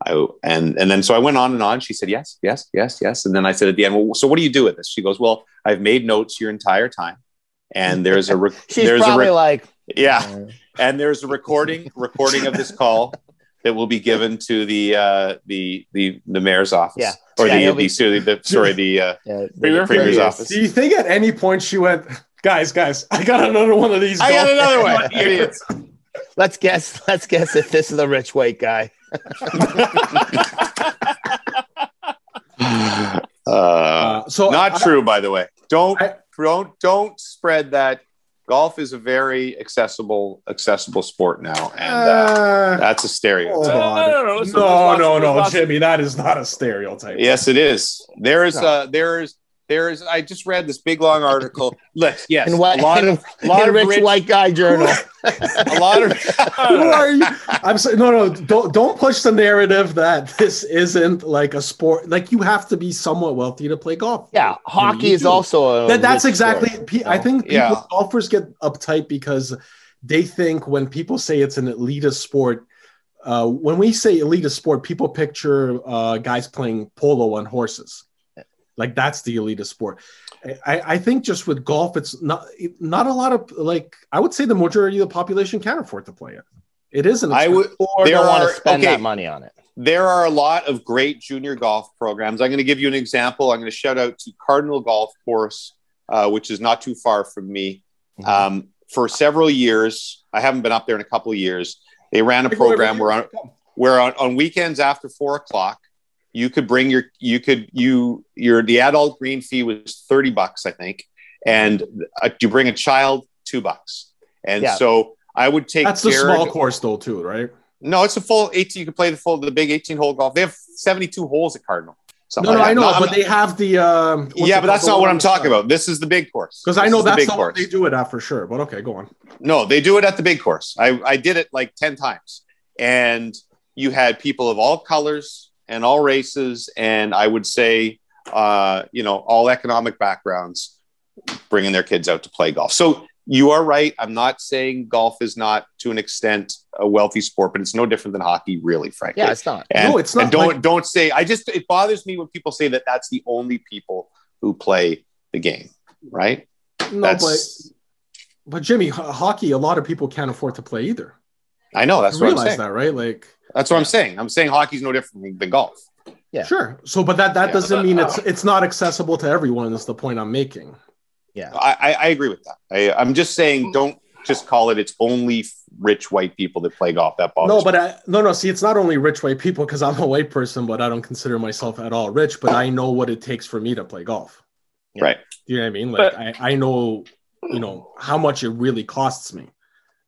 I, and and then so I went on and on. She said yes, yes, yes, yes. And then I said at the end, well, so what do you do with this? She goes, well, I've made notes your entire time, and there's a rec- She's there's a probably rec- like, yeah, uh, and there's a recording recording of this call that will be given to the uh, the the the mayor's office Yeah. or Yeah, the, the, be- sorry the sorry the uh, uh, Premier? premier's office. Do you think at any point she went, guys, guys, I got another one of these. I got another one, idiots. Let's guess. Let's guess if this is the rich white guy. Uh, Uh, so not I- true, by the way. Don't I- don't don't spread that. Golf is a very accessible accessible sport now, and uh, Uh, that's a hold stereotype. No, on. no, no, no, listen, no, no, no, Jimmy, that is not a stereotype. Yes, it is. There is No. uh there is there is. I just read this big long article. Look, yes, In what? a lot of a lot of rich, rich, white guy journal. a lot of Who are you? I'm sorry. No, no, don't don't push the narrative that this isn't like a sport. Like you have to be somewhat wealthy to play golf. yeah, hockey you is do. also a That, that's rich exactly. sport. pe- I think people, Yeah. golfers get uptight because they think when people say it's an elitist sport. Uh, when we say elitist sport, people picture uh, guys playing polo on horses. Like that's the elitist sport. I, I think just with golf, it's not not a lot of like I would say the majority of the population can't afford to play it. It isn't. I would. Or There don't want to spend okay. that money on it. There are a lot of great junior golf programs. I'm going to give you an example. I'm going to shout out to Cardinal Golf Course, uh, which is not too far from me. Mhm. Um, for several years, I haven't been up there in a couple of years. They ran a program where on, where on, on weekends after four o'clock, you could bring your you could you your the adult green fee was thirty bucks, I think, and uh, you bring a child two bucks. And Yeah. so I would take That's the small course though, too, right? no, it's a full 18. You can play the full, the big 18 hole golf. They have 72 holes at Cardinal. No, no, I know, but they have the. Um, yeah, but that's not what I'm talking about. This is the big course. Because I know is the that's big the course. they do it at for sure. But okay, go on. No, they do it at the big course. I, I did it like 10 times. And you had people of all colors and all races. And I would say, uh, you know, all economic backgrounds bringing their kids out to play golf. So you are right. I'm not saying golf is not to an extent a wealthy sport, but it's no different than hockey, really, frankly. Yeah, it's not. And, No, it's not And don't like- don't say. I just it bothers me when people say that that's the only people who play the game, right? No, That's but but Jimmy, ho- hockey, a lot of people can't afford to play either. I know that's You what I'm realize saying. that, right? Like, That's what I'm saying. I'm saying hockey's no different than golf. Yeah. sure. So, but that that Yeah. doesn't mean uh, it's it's not accessible to everyone. Is the point I'm making? Yeah. I, I, I agree with that. I, I'm just saying hmm. don't just call it it's only rich white people that play golf. That bothers No, but I, no, no. See, it's not only rich white people because I'm a white person, but I don't consider myself at all rich. But I know what it takes for me to play golf. right. Do you know what I mean? Like But- I, I know, you know, how much it really costs me,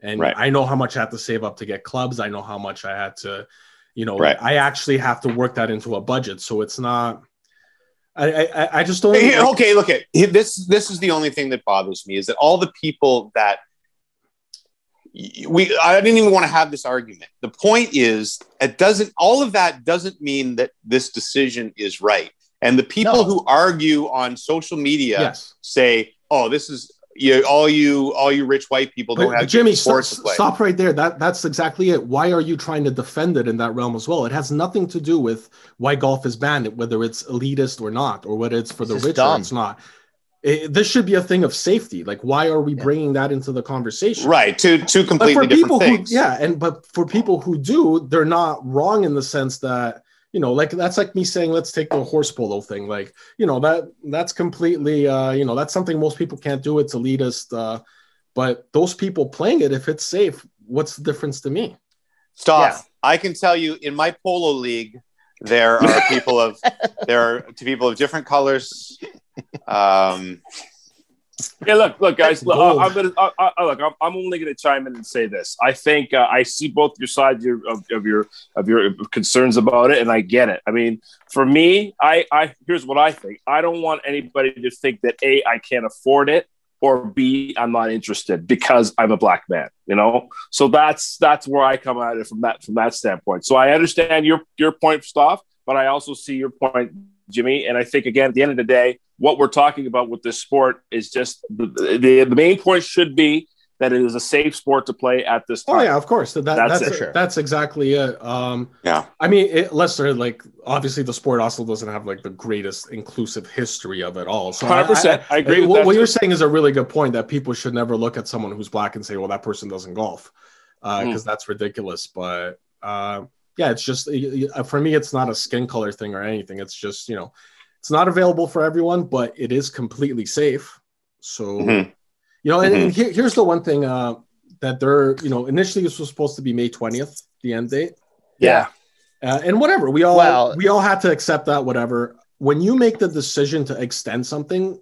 and Right. I know how much I have to save up to get clubs. I know how much I had to, you know, Right. I actually have to work that into a budget. So it's not. I I, I- just don't. Hey, okay, look at this. This is the only thing that bothers me is that all the people that we I didn't even want to have this argument. The point is, it doesn't. All of that doesn't mean that this decision is right. And the people No. who argue on social media Yes. say, "Oh, this is you. All you, all you rich white people don't But have Jimmy, good stop, sports to play." stop right there. That that's exactly it. Why are you trying to defend it in that realm as well? It has nothing to do with why golf is banned, whether it's elitist or not, or whether it's for the rich just or it's not. It- this should be a thing of safety. Like, why are we Yeah. bringing that into the conversation? Right, two two But completely for people different things. who, yeah, and but for people who do, they're not wrong in the sense that you know, like that's like me saying, let's take the horse polo thing. Like, you know, that that's completely, uh, you know, that's something most people can't do. It's elitist. Uh, but those people playing it, if it's safe, what's the difference to me? Stop. Yeah. I can tell you in my polo league, there are people of there are two people of different colors. Um, Yeah, look, look, guys. Look, I, I'm gonna I, I, look. I'm, I'm only gonna chime in and say this. I think uh, I see both your sides your, of, of your of your concerns about it, and I get it. I mean, for me, I, I here's what I think. I don't want anybody to think that a I can't afford it, or b I'm not interested because I'm a black man. You know, so that's that's where I come at it from that from that standpoint. So I understand your your point, Stoff, but I also see your point, Jimmy. And I think again, at the end of the day, what we're talking about with this sport is just the, the, the main point should be that it is a safe sport to play at this time. Oh yeah, of course. That, That's that's it. Sure. that's exactly it. Um, Yeah. I mean, it, Lester, like obviously the sport also doesn't have like the greatest inclusive history of it all. So I- 100%. I agree with what, that what you're saying is a really good point that people should never look at someone who's black and say, "Well, that person doesn't golf," because Hmm. that's ridiculous. But uh, yeah, it's just uh, for me, it's not a skin color thing or anything. It's just you know, it's not available for everyone, but it is completely safe. So Mhm. you know, and, and here, here's the one thing uh, that they're you know initially this was supposed to be May 20th, the end date. Yeah. Uh, and whatever we all Well- we all had to accept that whatever when you make the decision to extend something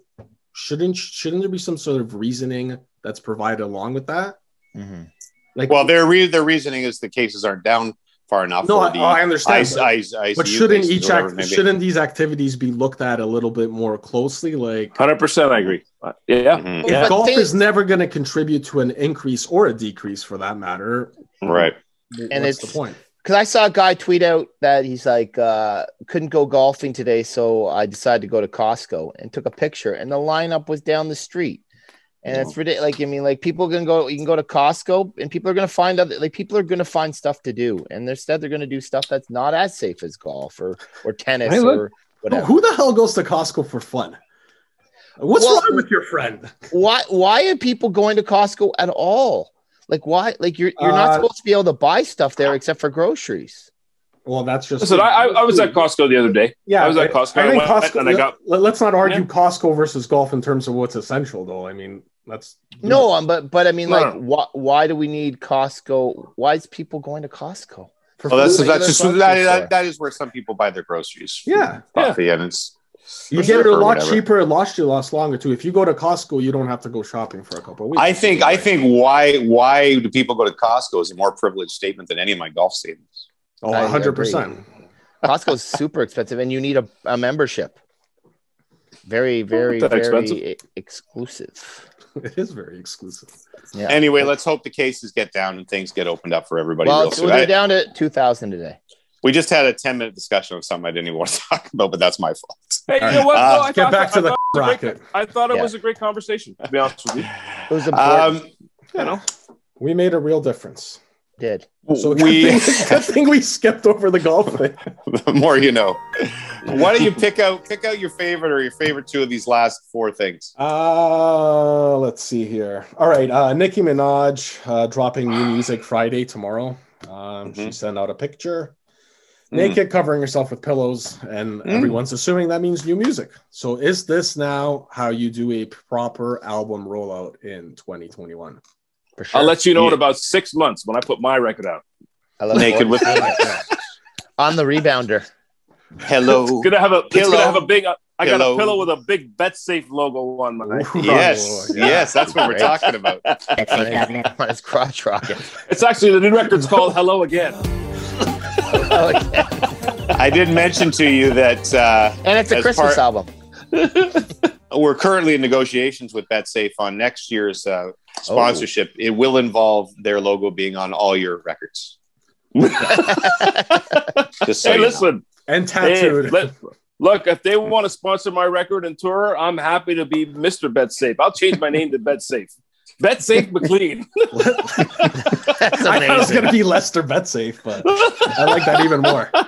shouldn't shouldn't there be some sort of reasoning that's provided along with that Mhm. like well, their re- their reasoning is the cases aren't down far enough. no for I, the oh, I understand IC- but, IC- but shouldn't each act shouldn't these activities be looked at a little bit more closely like 100%. I agree. Yeah. Mhm. Yeah. Golf things- is never going to contribute to an increase or a decrease for that matter Right. and it's- the point Because I saw a guy tweet out that he's like, uh, couldn't go golfing today, so I decided to go to Costco and took a picture, and the lineup was down the street. And it's ridiculous. Like, I mean, like people can go, you can go to Costco and people are going to find other, like people are going to find stuff to do. And instead they're going to do stuff that's not as safe as golf or, or tennis Hey, look. or whatever. who the hell goes to costco for fun what's Well- wrong with your friend why why are people going to Costco at all? Like why? Like you're you're not Uh, supposed to be able to buy stuff there except for groceries. well that's just Listen, I, I, I was at Costco the other day. Yeah, I was at Costco. I, I think Costco. and I got let, us not argue Yeah. Costco versus golf in terms of what's essential, though. I mean, that's No, um, but but I mean, No, like, no. why why do we need Costco? Why is people going to Costco? For Well, that's food. that's just that, that, that is where some people buy their groceries. Yeah. Coffee, and it's you get it a lot whatever. cheaper. It lasts you lasts longer too. If you go to Costco, you don't have to go shopping for a couple of weeks. I think I think why why do people go to Costco is a more privileged statement than any of my golf statements. oh, I hundred percent. Costco's super expensive, and you need a, a membership. Very, very, very expensive. exclusive. It is very exclusive. Yeah. Anyway, let's hope the cases get down and things get opened up for everybody well, real soon. they're I- down to two thousand today. we just had a ten minute discussion of something I didn't even want to talk about, but that's my fault. Hey, you know what? Uh, though? I Get thought- back to I the thought it was a great- I thought it Yeah. was a great conversation. To be honest with you, It was important. Um, you know, We made a real difference. did So we good thing, good thing we skipped over the golf thing. the more you know. Why don't you pick out pick out your favorite or your favorite two of these last four things? Uh, let's see here. All right, uh, Nicki Minaj uh, dropping new music Friday tomorrow. Um, She Mhm. sent out a picture, Mm. naked, covering herself with pillows, and Mm. everyone's assuming that means new music. So, is this now how you do a proper album rollout in 2021? For sure. I'll let you know in about six months when I put my record out. I look Naked with- on the rebounder. Hello. It's gonna have a. It's gonna have a big. I got a pillow with a big Bet Safe logo on my. Ooh, Yes, yeah. yes, that's what we're talking about. on his, on his crotch rocket. It's actually the new record's called Hello Again. Oh, yeah. I did mention to you that uh, And it's a Christmas part- album. we're currently in negotiations with BetSafe on next year's uh, sponsorship. It will involve their logo being on all your records. Just so hey, you know. Listen. And Hey, tattooed. let- look, if they want to sponsor my record and tour, I'm happy to be Mr. Bet Safe. I'll change my name to Bet Safe. Bet Safe McLean. That's I thought it was going to be Lester Betsafe, but I like that even more.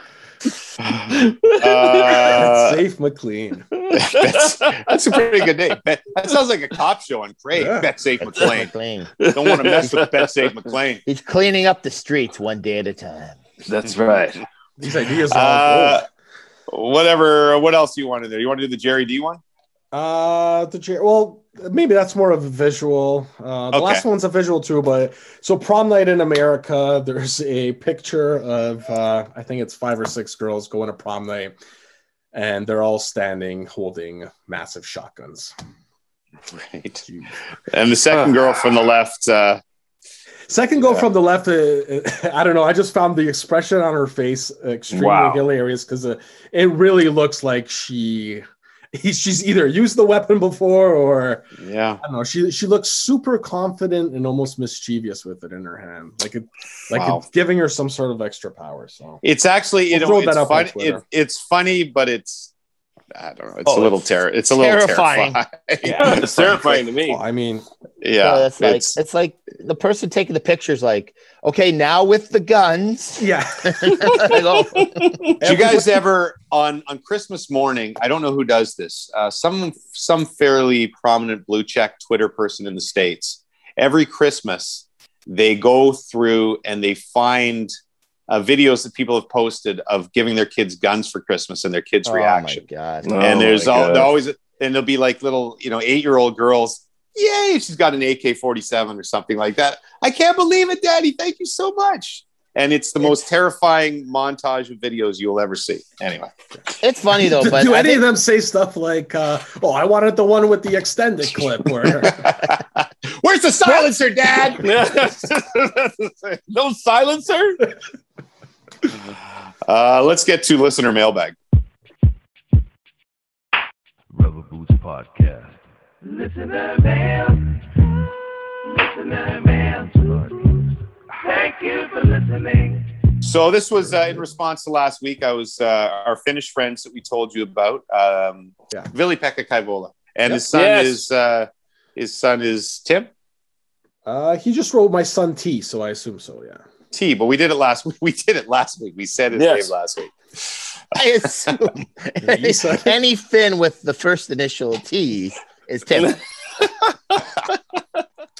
Uh, Safe McLean. that's, that's a pretty good name. Bet- That sounds like a cop show on Crave. Yeah. BetSafe McLean. McLean. Don't want to mess with BetSafe McLean. He's cleaning up the streets one day at a time. That's right. These ideas are Uh, whatever. What else do you want to do? You want to do the Jerry D one? Uh, the Jer- well, maybe that's more of a visual. Uh, the Okay. last one's a visual too, but so prom night in America, there's a picture of uh, I think it's five or six girls going to prom night, and they're all standing holding massive shotguns. Right. And the second girl from the left. Uh, Second girl Yeah. from the left, uh, I don't know. I just found the expression on her face extremely Wow. hilarious because uh, it really looks like she, she's either used the weapon before or yeah. I don't know. She she looks super confident and almost mischievous with it in her hand, like it, like Wow. it's giving her some sort of extra power. So It's actually We'll throw it's that up on fun, it, it's funny, but it's I don't know. It's Oh, a little it's terror. It's a little terrifying. terrifying. Yeah, it's terrifying to me. well, I mean, Yeah, So it's like it's- it's like the person taking the pictures, like, okay, now with the guns. yeah. Like, oh, Do you guys ever on on Christmas morning? I don't know who does this. Uh, some some fairly prominent blue check Twitter person in the states. Every Christmas, they go through and they find uh, videos that people have posted of giving their kids guns for Christmas and their kids' oh reaction. my god. Oh and there's my all, God. there always and there'll be like little you know eight year old girls. Yay! She's got an AK forty seven or something like that. I can't believe it, Daddy. Thank you so much. And it's the most terrifying montage of videos you'll ever see. Anyway, It's funny though, do, but do I any think- of them say stuff like, uh, "Oh, I wanted the one with the extended clip"? Where where's the silencer, Dad? no silencer. Uh, let's get to listener mailbag. Rubber Boots Podcast. Listener mail. Listener mail. Thank you for listening. So this was uh, in response to last week. I was uh, our Finnish friends that we told you about, um, Yeah. Vili Pekka Kaivola, and Yep. his son Yes. is uh, his son is Tim uh, he just wrote my son T, so I assume so. Yeah. T. But we did it last week. We did it last week. We said his Yes. name last week. I assume You said it. any Finn with the first initial T is Tim.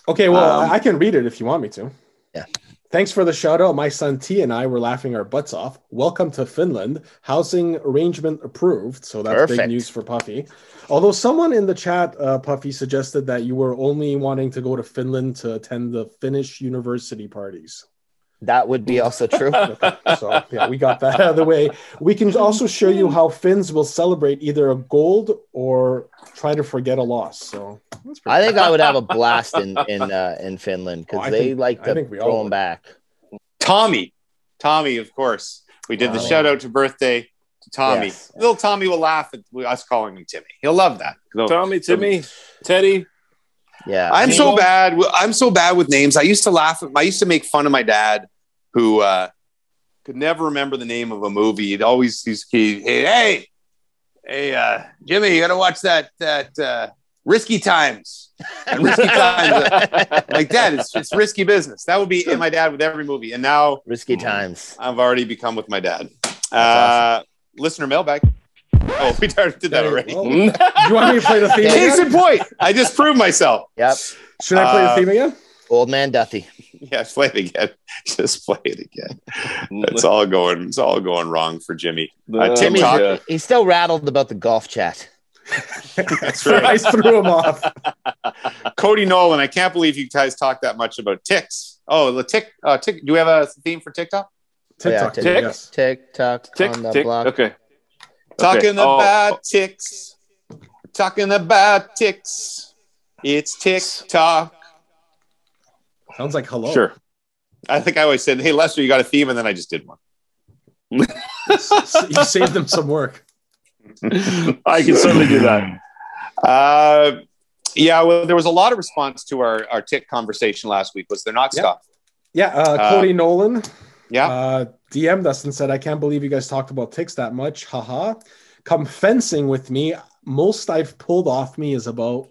Okay, well, Um, I I can read it if you want me to. Yeah. Thanks for the shout out. My son T and I were laughing our butts off. Welcome to Finland. Housing arrangement approved. So that's big news for Puffy. Although someone in the chat, uh, Puffy, suggested that you were only wanting to go to Finland to attend the Finnish university parties. That would be also true. So yeah, we got that out of the way. We can also show you how Finns will celebrate either a gold or try to forget a loss. So that's I think I would have a blast in in uh, in Finland Oh, because I they think- like to think we all throw them back. Tommy, Tommy, of course. We did the Wow. shout out to birthday to Tommy. Yes. Little Tommy will laugh at us calling him Timmy. He'll love that. Tommy, Timmy, Teddy. Yeah, I'm Timo. so bad. I'm so bad with names. I used to laugh. At, I used to make fun of my dad, who uh, could never remember the name of a movie. He'd always he's he, hey hey hey uh, Jimmy, you got to watch that that uh, Risky Times. And risky Times, uh, like Dad, It's it's risky business. That would be in my dad with every movie. And now risky times. I've already become with my dad. Uh, listener mailbag. Oh, we already did that already. Well, you want me to play the theme Case in point, I just proved myself. Yep, Should I play the Uh, theme again? old man Duffy. Yeah, play it again. Just play it again. It's all going. It's all going wrong for Jimmy. Uh, Tim Timmy's Talk- he's still rattled about the golf chat. That's right. I threw him off. Cody Nolan, I can't believe you guys talk that much about ticks. Oh, the tick, uh, tick. Do we have a theme for TikTok? TikTok, tick- too, tick- yes. TikTok Tick, on the tick. block. Okay. Talking Oh, about ticks. Talking about ticks. It's tick TikTok. Sounds like hello. Sure. I think I always said, "Hey Lester, you got a theme," and then I just did one. You saved them some work. I can certainly do that. Uh, yeah, well, there was a lot of response to our our tick conversation last week. Was there not, Yeah. Scott? Yeah, uh, Uh, Cody Nolan Yeah. DM'd us and said, I can't believe you guys talked about ticks that much. Haha. Come fencing with me. Most I've pulled off me is about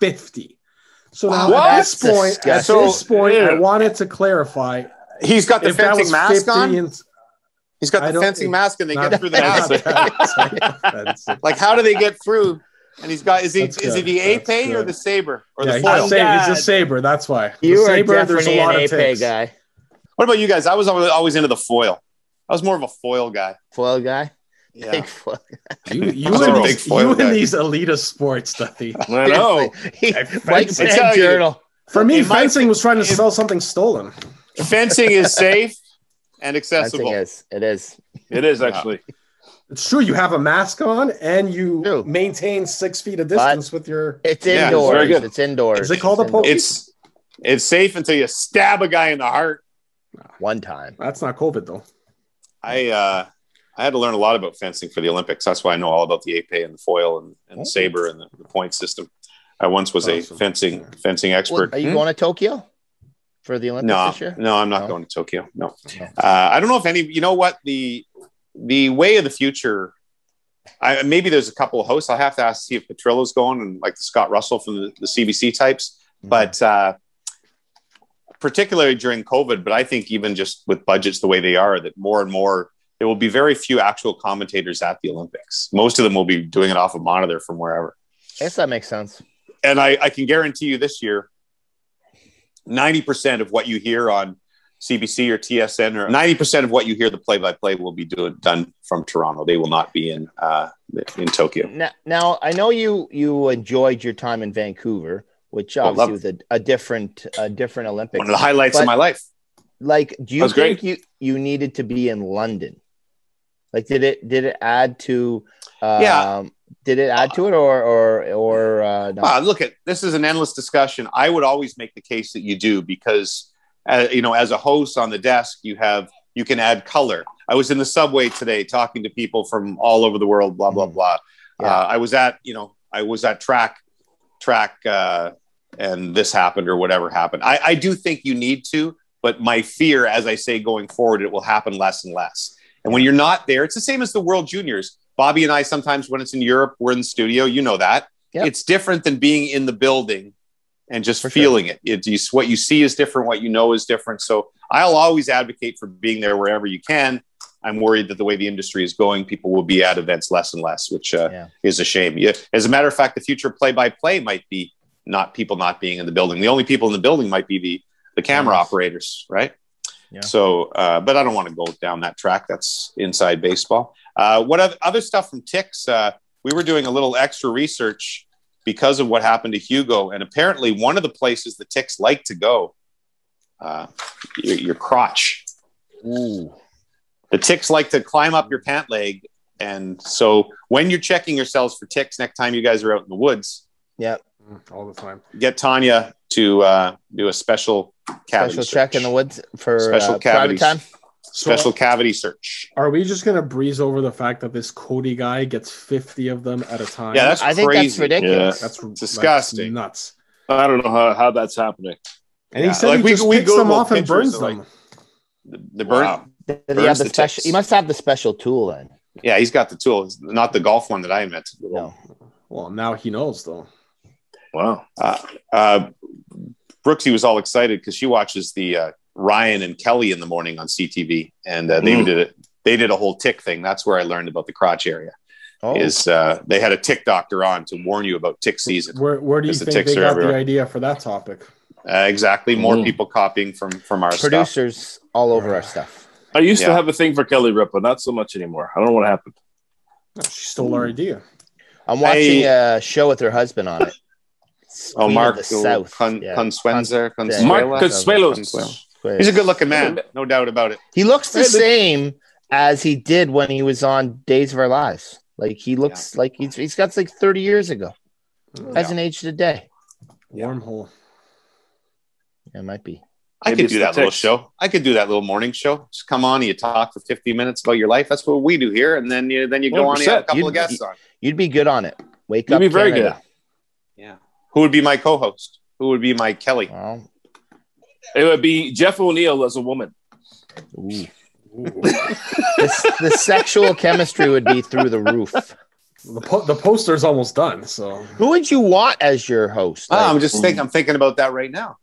50. So now Wow, at this that's point, at disgusting. this point, I wanted to clarify He's got the fencing mask on. and He's got the fencing mask, and they get through the mask. Like, how do they get through? And he's got is he That's is he the épée or the saber or yeah, the he's foil? a, sa- he's a oh, saber. That's why. You the are saber, there's a definitely lot an of épée ticks. guy, What about you guys? I was always always into the foil. I was more of a foil guy. foil guy. Yeah. Big foil. You, you, I'm in, big these, foil you guy. in these elitist sports, Duffy. I know. He, I Mike's you. Journal. For me, In my- fencing was trying to in- sell something stolen. Fencing is safe and Fencing accessible. is. It is. It is actually. It's true. You have a mask on and you True. maintain six feet of distance with your. It's Yeah, it's indoors. very good. It's indoors. Is it called a It's poke? indoors. It's it's safe until you stab a guy in the heart. One time. That's not COVID though. I uh, I had to learn a lot about fencing for the Olympics. That's why I know all about the épée and the foil and, and the saber and the, the point system. I once was a Awesome. fencing fencing Well, expert. are you Hmm? going to Tokyo for the Olympics No, this year? no, I'm not No? going to Tokyo. No, No. uh, I don't know if any. You know what the the way of the future. I, maybe there's a couple of hosts. I'll have to ask see if Petrillo's going and like the Scott Russell from the, the CBC types. Mm-hmm. But uh, particularly during COVID, but I think even just with budgets the way they are, that more and more there will be very few actual commentators at the Olympics. Most of them will be doing it off a monitor from wherever. I guess that makes sense. And I, I can guarantee you this year, 90% of what you hear on CBC or TSN or 90% of what you hear the play by play will be doing, done from Toronto. They will not be in uh, in Tokyo. Now, now I know you you enjoyed your time in Vancouver, which obviously love was a, a different a different Olympics. One of the highlights But- of my life. like do you think great. you you needed to be in london like did it did it add to um Yeah. did it add to it or or or uh no? Wow, look at this is an endless discussion. I would always make the case that you do because, uh, you know, as a host on the desk, you have you can add color. I was in the subway today talking to people from all over the world. Blah blah Mhm. blah. Yeah. Uh, I was at you know I was at track track uh, and this happened or whatever happened. I, I do think you need to, but my fear, as I say, going forward, it will happen less and less. And when you're not there, it's the same as the World Juniors. Bobby and I sometimes, when it's in Europe, we're in the studio. You know that. Yep. It's different than being in the building and just For sure. feeling it. It's you, what you see is different. What you know is different. So I'll always advocate for being there wherever you can. I'm worried that the way the industry is going, people will be at events less and less, which uh, Yeah. is a shame. Yeah. As a matter of fact, the future play-by-play might be not people not being in the building. The only people in the building might be the the camera operators, right? Yeah. So, uh, but I don't want to go down that track. That's inside baseball. Uh, what other stuff from ticks? Uh, we were doing a little extra research because of what happened to Hugo, and apparently one of the places the ticks like to go, uh, your, your crotch. Ooh. The ticks like to climb up your pant leg, and so when you're checking yourselves for ticks next time you guys are out in the woods, Yep. Mm, All the time. get Tanya to uh, do a special cavity Special check in the woods for Special uh, private cavities. time. special cavity search. Are we just gonna breeze over the fact that this Cody guy gets 50 of them at a time? Yeah, that's I think that's crazy. ridiculous. that's like, disgusting. nuts. I don't know how, how that's happening. And Yeah, he said like he we- just we picks them off and burns of, them. like- The, the burn. Wow. Did he have the, the special? He must have the special tool then. Yeah, he's got the tool. It's not the golf one that I invented. No. Well, now he knows though. Wow. Uh, uh, Brooksie was all excited because she watches the uh, Ryan and Kelly in the morning on CTV, and uh, they Mm. did it. They did a whole tick thing. That's where I learned about the crotch area. Oh, Is uh, they had a tick doctor on to warn you about tick season? Where where do you Because the think ticks they got everywhere. the idea for that topic? Uh, exactly. More Mm. people copying from from our stuff. producers all over our stuff. I used to have a thing for Kelly Ripa, not so much anymore. I don't know what happened. No, she stole our idea. I'm watching I- a show with her husband on it. Oh, Queen Mark of South. Con, Yeah. Consuenza. Consuela? Mark Consuelos. He's a good looking man, no doubt about it. He looks the same as he did when he was on Days of Our Lives. Like he looks like he's he's got like 30 years ago. Oh, Hasn't aged a day. Wormhole. Yeah, it might be. I Maybe could do that little show. I could do that little morning show. Just come on, and you talk for 50 minutes about your life. That's what we do here. And then you then you go on and you have a couple You'd- of guests on. You'd be good on it. Wake You'd up. be very Canada. Yeah. Who would be my co-host? Who would be my Kelly? Well, It would be Jeff O'Neill as a woman. ooh. the, the sexual chemistry would be through the roof. The, po- the poster's almost done. So Who would you want as your host? Oh, I'm just thinking. I'm thinking about that right now.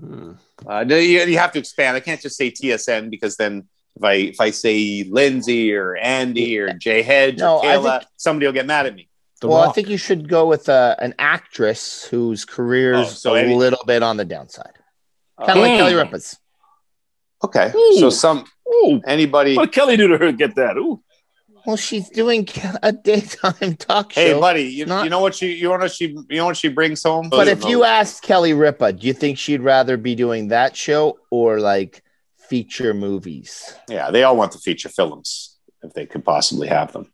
Hmm. Uh, you, you have to expand. I can't just say TSN because then if I if I say Lindsay or Andy or Jay Hedge No, or I Kayla, think- somebody will get mad at me. the well, I think you should go with uh, an actress whose career Oh, is so a any- little bit on the downside. Kind of like. Kelly Ripa's. Okay, Ooh. so some Ooh, anybody. what did Kelly do to her get that? Ooh, Well, she's doing a daytime talk show. Hey, buddy, you, Not- you know what she you know what she you know what she brings home. But if you asked Kelly Ripa, do you think she'd rather be doing that show or like feature movies? yeah, they all want the feature films if they could possibly have them.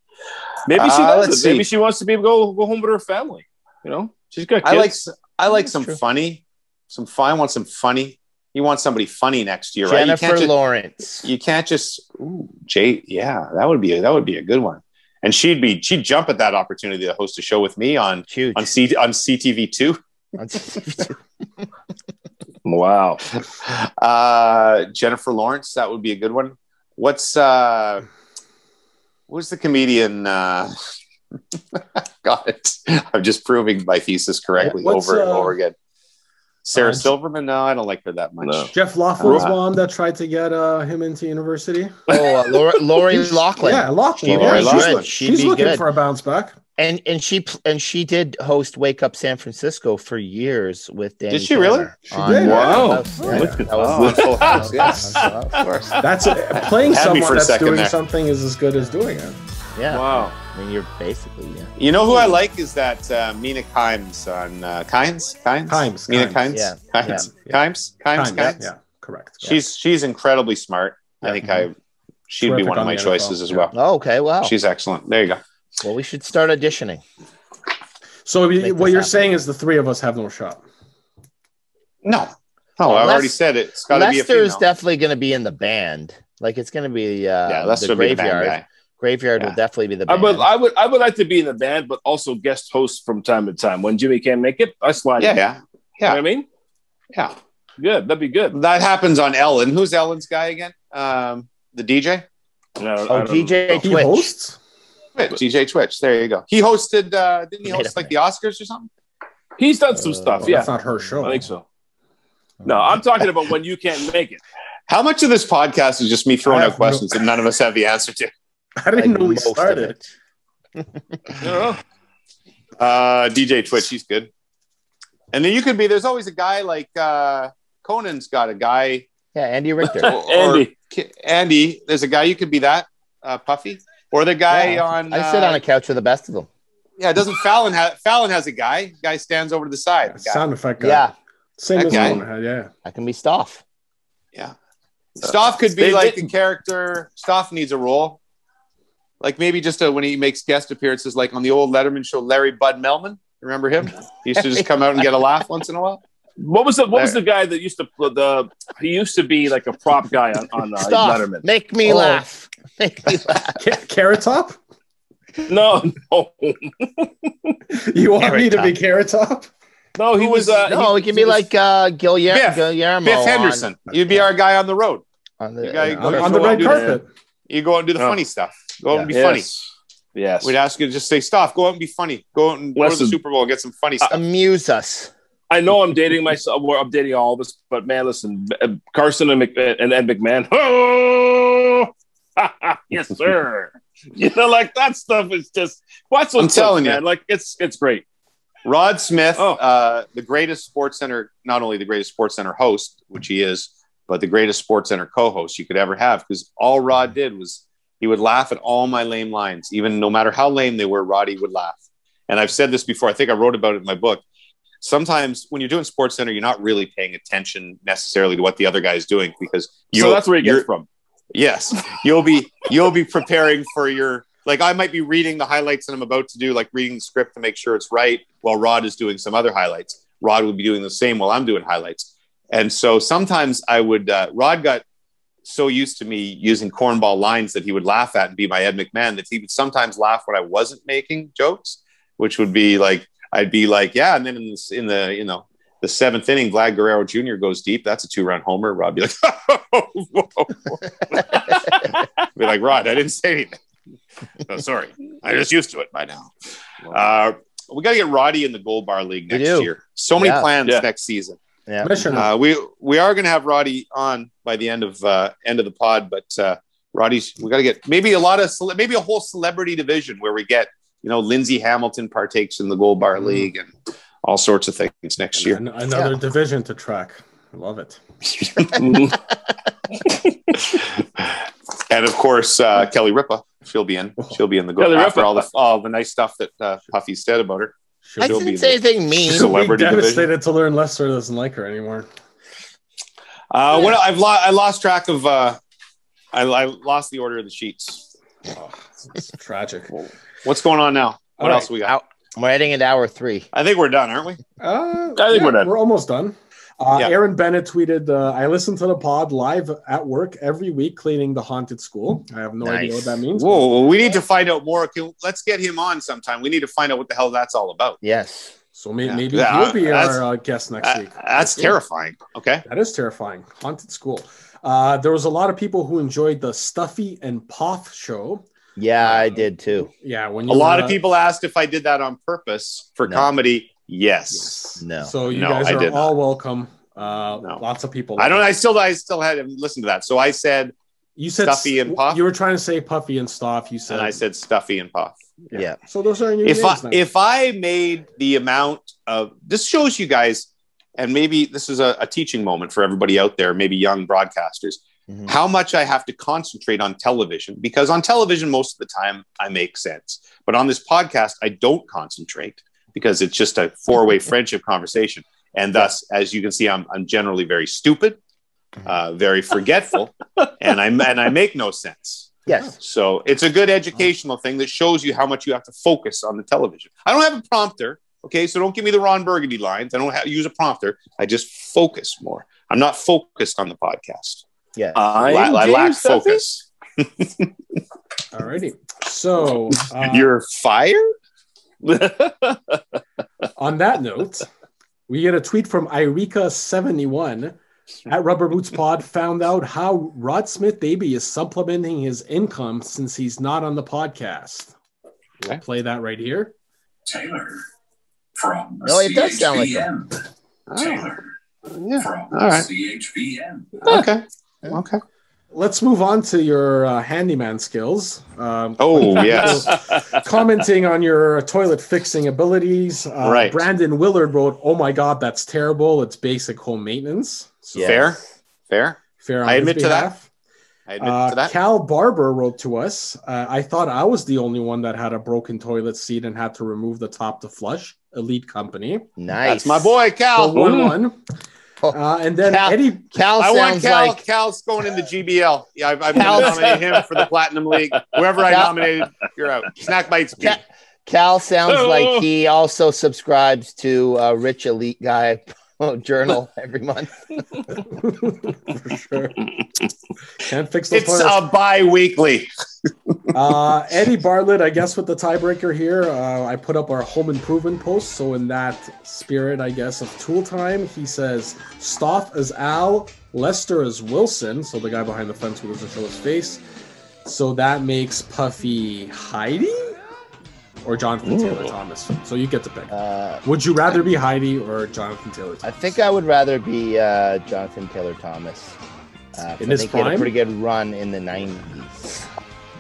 maybe she Uh, does. Maybe she wants to be go go home with her family. You know, she's got kids. I like s- I like That's some true. funny, some fun. I want some funny. You wants somebody funny next year, right? You Jennifer can't just, Lawrence. you can't just ooh, Jay. Yeah, that would be a, that would be a good one. And she'd be she'd jump at that opportunity to host a show with me on Huge. on C on CTV two. wow. Uh, Jennifer Lawrence, that would be a good one. What's uh, what's the comedian? Uh, got it. I'm just proving my thesis correctly What's, over and uh, over again. Sarah uh, Silverman? No, I don't like her that much. No. Jeff Laughlin's Uh, mom that tried to get uh, him into university. oh, uh, Laura, Lori Loughlin. Yeah, Loughlin. She'd Lori Yeah, Loughlin. good. She'd She's be looking good. for a bounce back. and and she and she did host Wake Up San Francisco for years with Danny. Did she really? She did. Wow. House. Yeah, yeah. that was- yes. of course. That's. Playing someone that's doing there. something is as good as doing it. Yeah, Wow. I mean, you're basically yeah. You know who I like is that uh, Mina Kimes on uh, Kimes Kimes Kimes, Mina Kimes. Kimes Yeah, Kimes yeah. Kimes Kimes Time, yeah, Kimes. yeah, correct. She's she's incredibly smart. I Yeah. think I she'd be one of on my choices NFL, as yeah. well. Oh, okay, wow. She's excellent. There you go. well, we should start auditioning. So Make what you're happen. saying is the three of us have no shot. No, no, Well, I've Les- already said it. It's got to be a Lester is female. definitely going to be in the band. Like it's going to be uh, yeah, Lester the would be the band graveyard. Guy. Graveyard Yeah. will definitely be the I would, I would, I would like to be in the band, but also guest host from time to time. When Jimmy can't make it, I slide. Yeah, in. yeah, You know yeah, what I mean, yeah. good. That'd be good. That happens on Ellen. Who's Ellen's guy again? Um, the DJ. No, oh, DJ know. He Twitch. hosts. Twitch, DJ Twitch. There you go. He hosted. Uh, didn't he Wait host like the Oscars or something? He's done some Uh, stuff. Well, yeah, That's not her show. I think so. No, I'm talking about when you can't make it. How much of this podcast is just me throwing out have no- questions that none of us have the answer to? I didn't Like know we started. it. Uh, DJ Twitch, he's good. And then you could be. There's always a guy like uh, Conan's got a guy. Yeah, Andy Richter. or- or Andy. Ki- Andy. There's a guy. You could be that uh, Puffy or the guy Yeah, on. I sit uh, on a couch with the best of them. Yeah, doesn't Fallon have Fallon has a guy? Guy stands over to the side. The. Sound effect guy. Yeah, Same That as guy. Had, yeah. I can be Stoff. Yeah. Stoff could be like didn't- a character. Stoff needs a role. Like maybe just a, when he makes guest appearances, like on the old Letterman show, Larry Bud Melman. Remember him? He used to just come out and get a laugh once in a while. What was the What was the guy that used to the? He used to be like a prop guy on on uh, Stoff. Letterman. Make me Oh. laugh. Make me laugh. Ca- Carrot Top? No, no, You want Carrot me to Top. be Carrot Top? no. He was. was- Uh, No, he- it can be was- like uh, Guillermo. Biff. Guillermo Biff on- Henderson. You'd be our guy on the road. on the- You guy- uh, On, on the red I'll carpet. You go out and do the Oh. funny stuff. Go out and be yes. funny. Yes. We'd ask you to just say, "Stop! Go out and be funny. Go out and go to the Super Bowl and get some funny stuff." amuse us. I know I'm dating myself. We're updating all of us, but man, listen, uh, Carson and, Mc, and Ed McMahon. Oh, yes, sir. you know, like that stuff is just What's those I'm telling clips, you. man. Like it's it's great. Rod Smith, Oh. uh, the greatest Sports Center, not only the greatest Sports Center host, which he is, but the greatest Sports Center co-host you could ever have, because all Rod did was he would laugh at all my lame lines, even no matter how lame they were. Roddy would laugh, and I've said this before. I think I wrote about it in my book. sometimes when you're doing Sports Center, you're not really paying attention necessarily to what the other guy is doing because you. So that's where you get from. Yes, you'll be you'll be preparing for your like I might be reading the highlights that I'm about to do, like reading the script to make sure it's right, while Rod is doing some other highlights. Rod would be doing the same while I'm doing highlights, and so sometimes I would. Uh, Rod got so used to me using cornball lines that he would laugh at and be my Ed McMahon that he would sometimes laugh when I wasn't making jokes, which would be like I'd be like, yeah, and then in the, in the you know the seventh inning, Vlad Guerrero Jr. goes deep. That's a two run homer. Rod be like, whoa. be like, Rod, I didn't say anything. Oh, sorry, I'm just used to it by now. Uh, we got to get Roddy in the Gold Bar League next year. So many Yeah. plans Yeah. next season. Yeah. Commissioner. Uh, we we are going to have Roddy on by the end of uh, end of the pod, but uh, Roddy's we got to get maybe a lot of cele- maybe a whole celebrity division where we get you know Lindsay Hamilton partakes in the Gold Bar League and all sorts of things next year. An- another division to track. I love it. and of course, uh, Kelly Ripa, she'll be in. She'll be in the Kelly goal after Ripa. all the all the nice stuff that uh, Puffy said about her. She'll, I She'll be didn't say the- anything mean. So- she'll be Celebrity division. devastated to learn Lester doesn't like her anymore. Uh, what I've lo- I lost track of. Uh, I, I lost the order of the sheets. It's tragic. What's going on now? What All right. else we got? We're heading into hour three. I think we're done, aren't we? Uh, I think we're done. We're almost done. Uh, Yeah. Aaron Bennett tweeted, uh, "I listen to the pod live at work every week, cleaning the haunted school. I have no idea what that means. Whoa, we need to find out more. Can, let's get him on sometime. We need to find out what the hell that's all about. Yes. So may- Yeah. maybe Yeah, he'll be our uh, guest next Uh, week. that's terrifying. Okay. That is terrifying. Haunted school. Uh, there was a lot of people who enjoyed the Stuffy and Poth show. Yeah, I did too. Yeah, when A lot uh, of people asked if I did that on purpose for No. comedy. Yes. Yes. No. So you No, guys I are did all welcome. Uh, No. Lots of people. I don't. I still. I still had to listen to that. So I said, You said Stuffy and Puff? You were trying to say Puffy and Stuff. You said. and I said stuffy and puff. Yeah. So those are your if I names. then. if I made the amount of this shows you guys, and maybe this is a, a teaching moment for everybody out there, maybe young broadcasters, Mhm. how much I have to concentrate on television because on television most of the time I make sense, but on this podcast I don't concentrate because it's just a four way friendship conversation, and thus, as you can see, I'm I'm generally very stupid, uh, very forgetful, and I and I make no sense. Yes. So it's a good educational thing that shows you how much you have to focus on the television. I don't have a prompter, okay? So don't give me the Ron Burgundy lines. I don't have, use a prompter. I just focus more. I'm not focused on the podcast. Yeah. I, I'm I lack James Duffy. focus. Alrighty. So uh, You're fired? on that note, we get a tweet from Irika71 at Rubber Boots Pod found out how Rod Smith Baby is supplementing his income since he's not on the podcast. We'll play that right here. Taylor from No, it does sound like CHVN. Oh, Taylor yeah. from All right. CHVN. Okay. Okay. Let's move on to your uh, handyman skills. Um, Oh, yes. commenting on your toilet fixing abilities. Uh, Right. Brandon Willard wrote, "Oh my God, that's terrible. It's basic home maintenance." So Yeah. Fair. Fair. fair. On I his admit to that. I admit Uh, to that. Cal Barber wrote to us. Uh, I thought I was the only one that had a broken toilet seat and had to remove the top to flush. Elite company. Nice. That's my boy, So Cal. one one. Uh, and then Cal- Eddie. Cal I want Cal. like Cal's going into GBL. Yeah, I've, I've nominated him for the Platinum League. Whoever I nominated, you're out. Snack bites. Ca- Cal sounds like he also subscribes to uh, Rich Elite Guy Oh, journal every month. for sure. Can't fix those It's toilets. a bi-weekly. Uh, Eddie Bartlett, I guess with the tiebreaker here, uh, I put up our home improvement post. So in that spirit, I guess of tool time, he says Stoff as Al, Lester as Wilson. So the guy behind the fence who doesn't show his face. So that makes Puffy Heidi or Jonathan Taylor Thomas. So you get to pick. Uh, Would you rather be Heidi or Jonathan Taylor? Thomas? I think I would rather be uh, Jonathan Taylor Thomas. Uh, In I his think he had a prime? pretty good run in the 90s.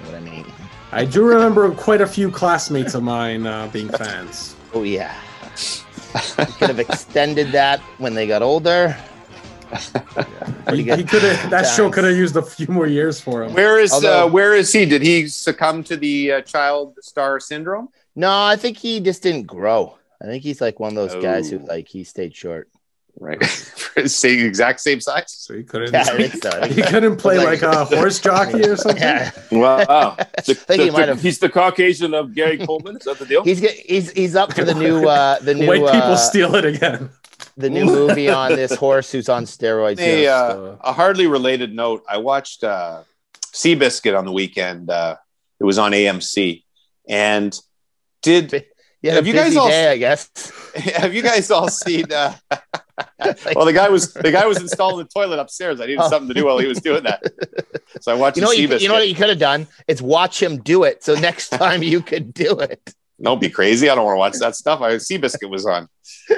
What I mean? I do remember quite a few classmates of mine uh, being fans. Oh, yeah. He could have extended that when they got older. Pretty He, he could have that show could have used a few more years for him. Where is Although- uh, where is he? Did he succumb to the uh, child star syndrome? No, I think he just didn't grow. I think he's like one of those guys who Oh. like he stayed short. right? same exact same size. So he couldn't. Yeah, I think so. He couldn't play Like- like, a horse jockey or something. Yeah, Wow. The- think he the- might the- have- He's the Caucasian of Gary Coleman. Is that the deal? he's get, he's he's up for the new uh the new White people uh, steal it again. the new movie on this horse who's on steroids. A, here. uh, a hardly related note. I watched uh, Seabiscuit on the weekend. Uh, it was on AMC, and did yeah, have a you guys all- day, I guess. have you guys all seen? Uh, well, the guy was the guy was installing the toilet upstairs. I needed Oh. something to do while he was doing that, so I watched you know what you, you know what you could have done? It's watch him do it. So next time you could do it. Don't be crazy. I don't want to watch that stuff. I Seabiscuit was on,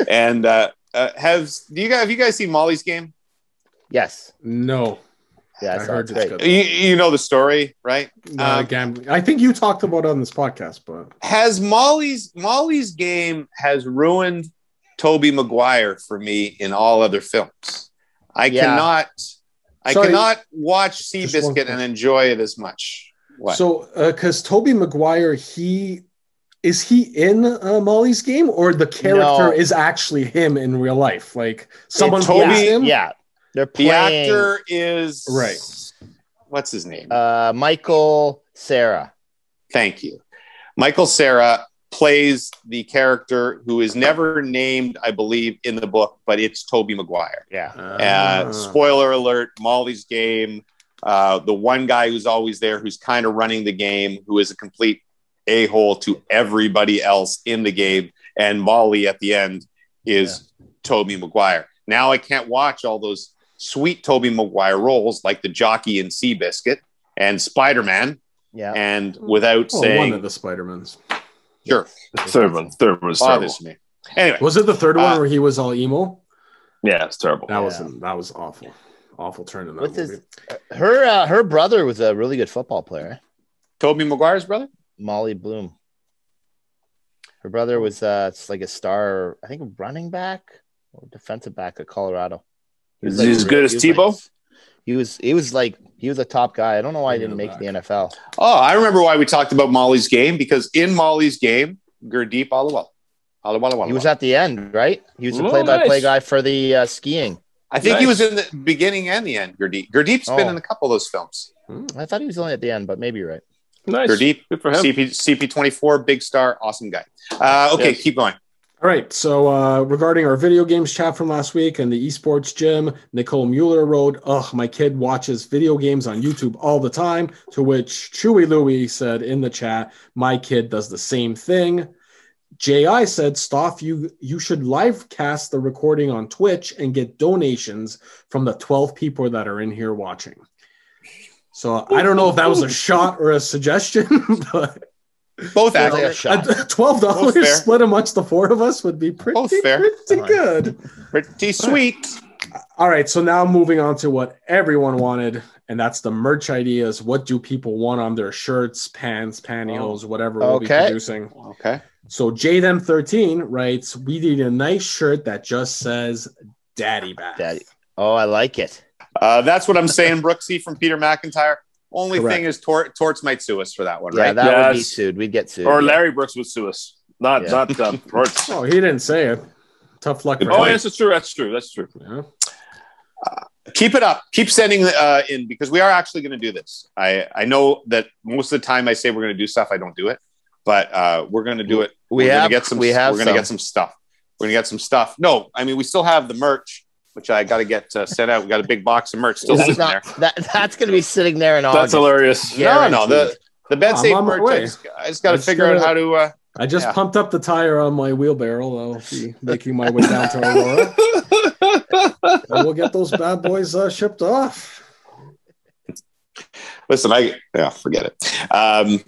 and uh, uh, has do you guys have you guys seen Molly's game? Yes. No, Yeah, I, I heard it's it's good. You, you know the story, right? Not Um, gambling. I think you talked about it on this podcast, but has Molly's Molly's game has ruined Tobey Maguire for me in all other films. I Yeah. cannot I Sorry. cannot watch Just one Seabiscuit and enjoy it as much. What? so because Tobey Maguire, he is he in uh, Molly's game or the character No. is actually him in real life? Like someone Toby- plays him. Yeah. They're the actor is Right. What's his name? uh Michael Cera. Thank you. Michael Cera plays the character who is never named, I believe, in the book, but it's Tobey Maguire. Yeah. Uh, Ah. spoiler alert: Molly's game. Uh, the one guy who's always there, who's kind of running the game, who is a complete a hole to everybody else in the game, and Molly at the end is Tobey Maguire. Now I can't watch all those sweet Tobey Maguire roles like the jockey in Seabiscuit and Spider Man, Yeah. and without Well, one of the Spider-Mans. sure Third one. Third one was terrible. bothers me. Anyway, Was it the third Uh, one where he was all emo? Yeah, it's terrible. That was that was awful. Awful turn in that What's movie. his her uh, her brother was a really good football player. Tobey Maguire's brother. Molly Bloom. Her brother was uh it's like a star, I think running back or defensive back at Colorado. Is he as good as he Tebow? like- he was he was like he was a top guy. I don't know why he didn't him make the NFL. Oh, I remember why we talked about Molly's game because in Molly's game, Gurdeep Ahluwalia. Aliwal, Aliwal. He was at the end, right? He was a Oh, play-by-play nice. guy for the uh, skiing. I think he was in the beginning and the end. Gurdeep. Gurdeep's been Oh. in a couple of those films. I thought he was only at the end, but maybe you're right. Nice. Gurdeep, Good for him. CP CP24, big star, awesome guy. Uh, okay, Yes. keep going. All right. So uh, regarding our video games chat from last week and the esports gym, Nicole Mueller wrote, "Ugh, my kid watches video games on YouTube all the time." To which Chewy Louie said in the chat, "My kid does the same thing." Ji said, "Stoff, you you should live cast the recording on Twitch and get donations from the twelve people that are in here watching." So I don't know if that was a shot or a suggestion, but Both Sounds like a shot. twelve dollars split amongst the four of us would be pretty, fair. pretty good. Pretty sweet. All right, so now moving on to what everyone wanted, and that's the merch ideas. What do people want on their shirts, pants, pantyhose, whatever we'll be producing? Okay. So JDem13 writes, "We need a nice shirt that just says Daddy Bath." Daddy. Oh, I like it. Uh, that's what I'm saying, Brooksie from Peter McIntyre. Only Correct. thing is, Tor- Torts might sue us for that one, Yeah, right? that would be sued. We'd get sued. Or yeah. Larry Brooks would sue us. Not Yeah. not um, Hortz. Oh, he didn't say it. Tough luck for Oh, yes, it's true. That's true. That's true. Yeah. keep it up keep sending uh, in because we are actually going to do this i i know that most of the time i say we're going to do stuff i don't do it but uh we're going to do it We we're have- gonna get some we have we're going to get some stuff we're going to get some stuff no i mean we still have the merch which i got to get uh, sent out we got a big box of merch still That's sitting not, there that, that's going to be sitting there in August. That's August. hilarious. no no the the Betsafe merch I way. just, I just got to figure out how to uh I just Yeah. pumped up the tire on my wheelbarrow. I'll be making my way down to Aurora. and we'll get those bad boys uh, shipped off. listen i yeah forget it um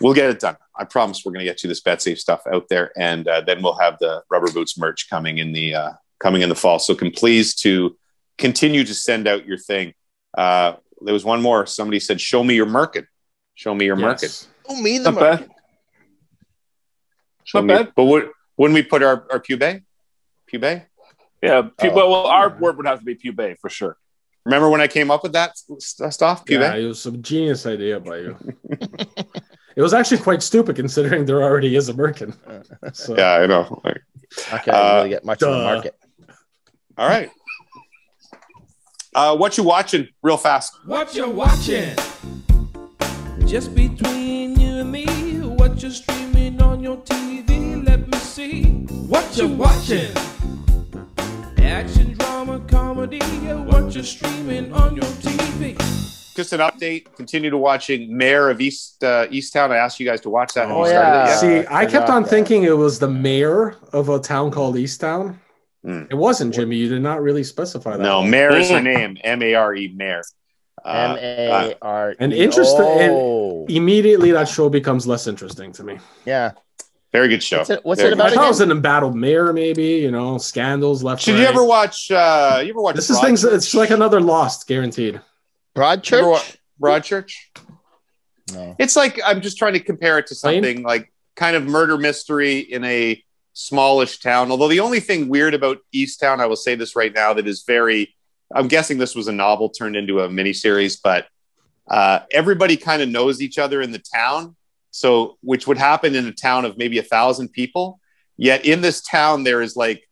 we'll get it done i promise we're going to get you this Betsafe stuff out there and uh, then we'll have the rubber boots merch coming in the uh coming in the fall so can please to continue to send out your thing uh there was one more somebody said show me your market show me your market Yes. Oh, me the Not bad. show not me bad. but would, wouldn't we put our our pube pube Yeah. Pu- Oh. well, our word would have to be pube for sure. remember when i came up with that stuff pube Yeah, it was a genius idea by you. It was actually quite stupid considering there already is a Merkin. So, Yeah, I know. Like, Not gonna Uh, really get much of the market. All right. Uh, what you watching real fast? What you watching? Just between you and me, what you streaming on your TV? Let me see. What you watching? Action, drama, comedy. What you streaming on your TV? Just an update. Continue to watching Mare of East uh, Easttown. I asked you guys to watch that. Oh, you started it yeah. See, I I kept on thinking it was the mayor of a town called Easttown. Mm. It wasn't, Jimmy. You did not really specify that. No, Mare is her name. M A R E. Mare. M Uh, A R. E and interesting- and- Oh, Immediately, that show becomes less interesting to me. yeah. very good show. What's it- what's Very it good I about thought it was an embattled mayor, maybe. You know, scandals left. Should right. you ever watch? Uh, you ever watch? This is things. It's like another Lost, guaranteed. Broadchurch. You ever wa- Broadchurch. No. It's like I'm just trying to compare it to Plain? something like kind of murder mystery in a smallish town. Although the only thing weird about Easttown, I will say this right now, that is very. I'm guessing this was a novel turned into a miniseries, but uh, everybody kind of knows each other in the town. So, which would happen in a town of maybe a thousand people. Yet in this town, there is like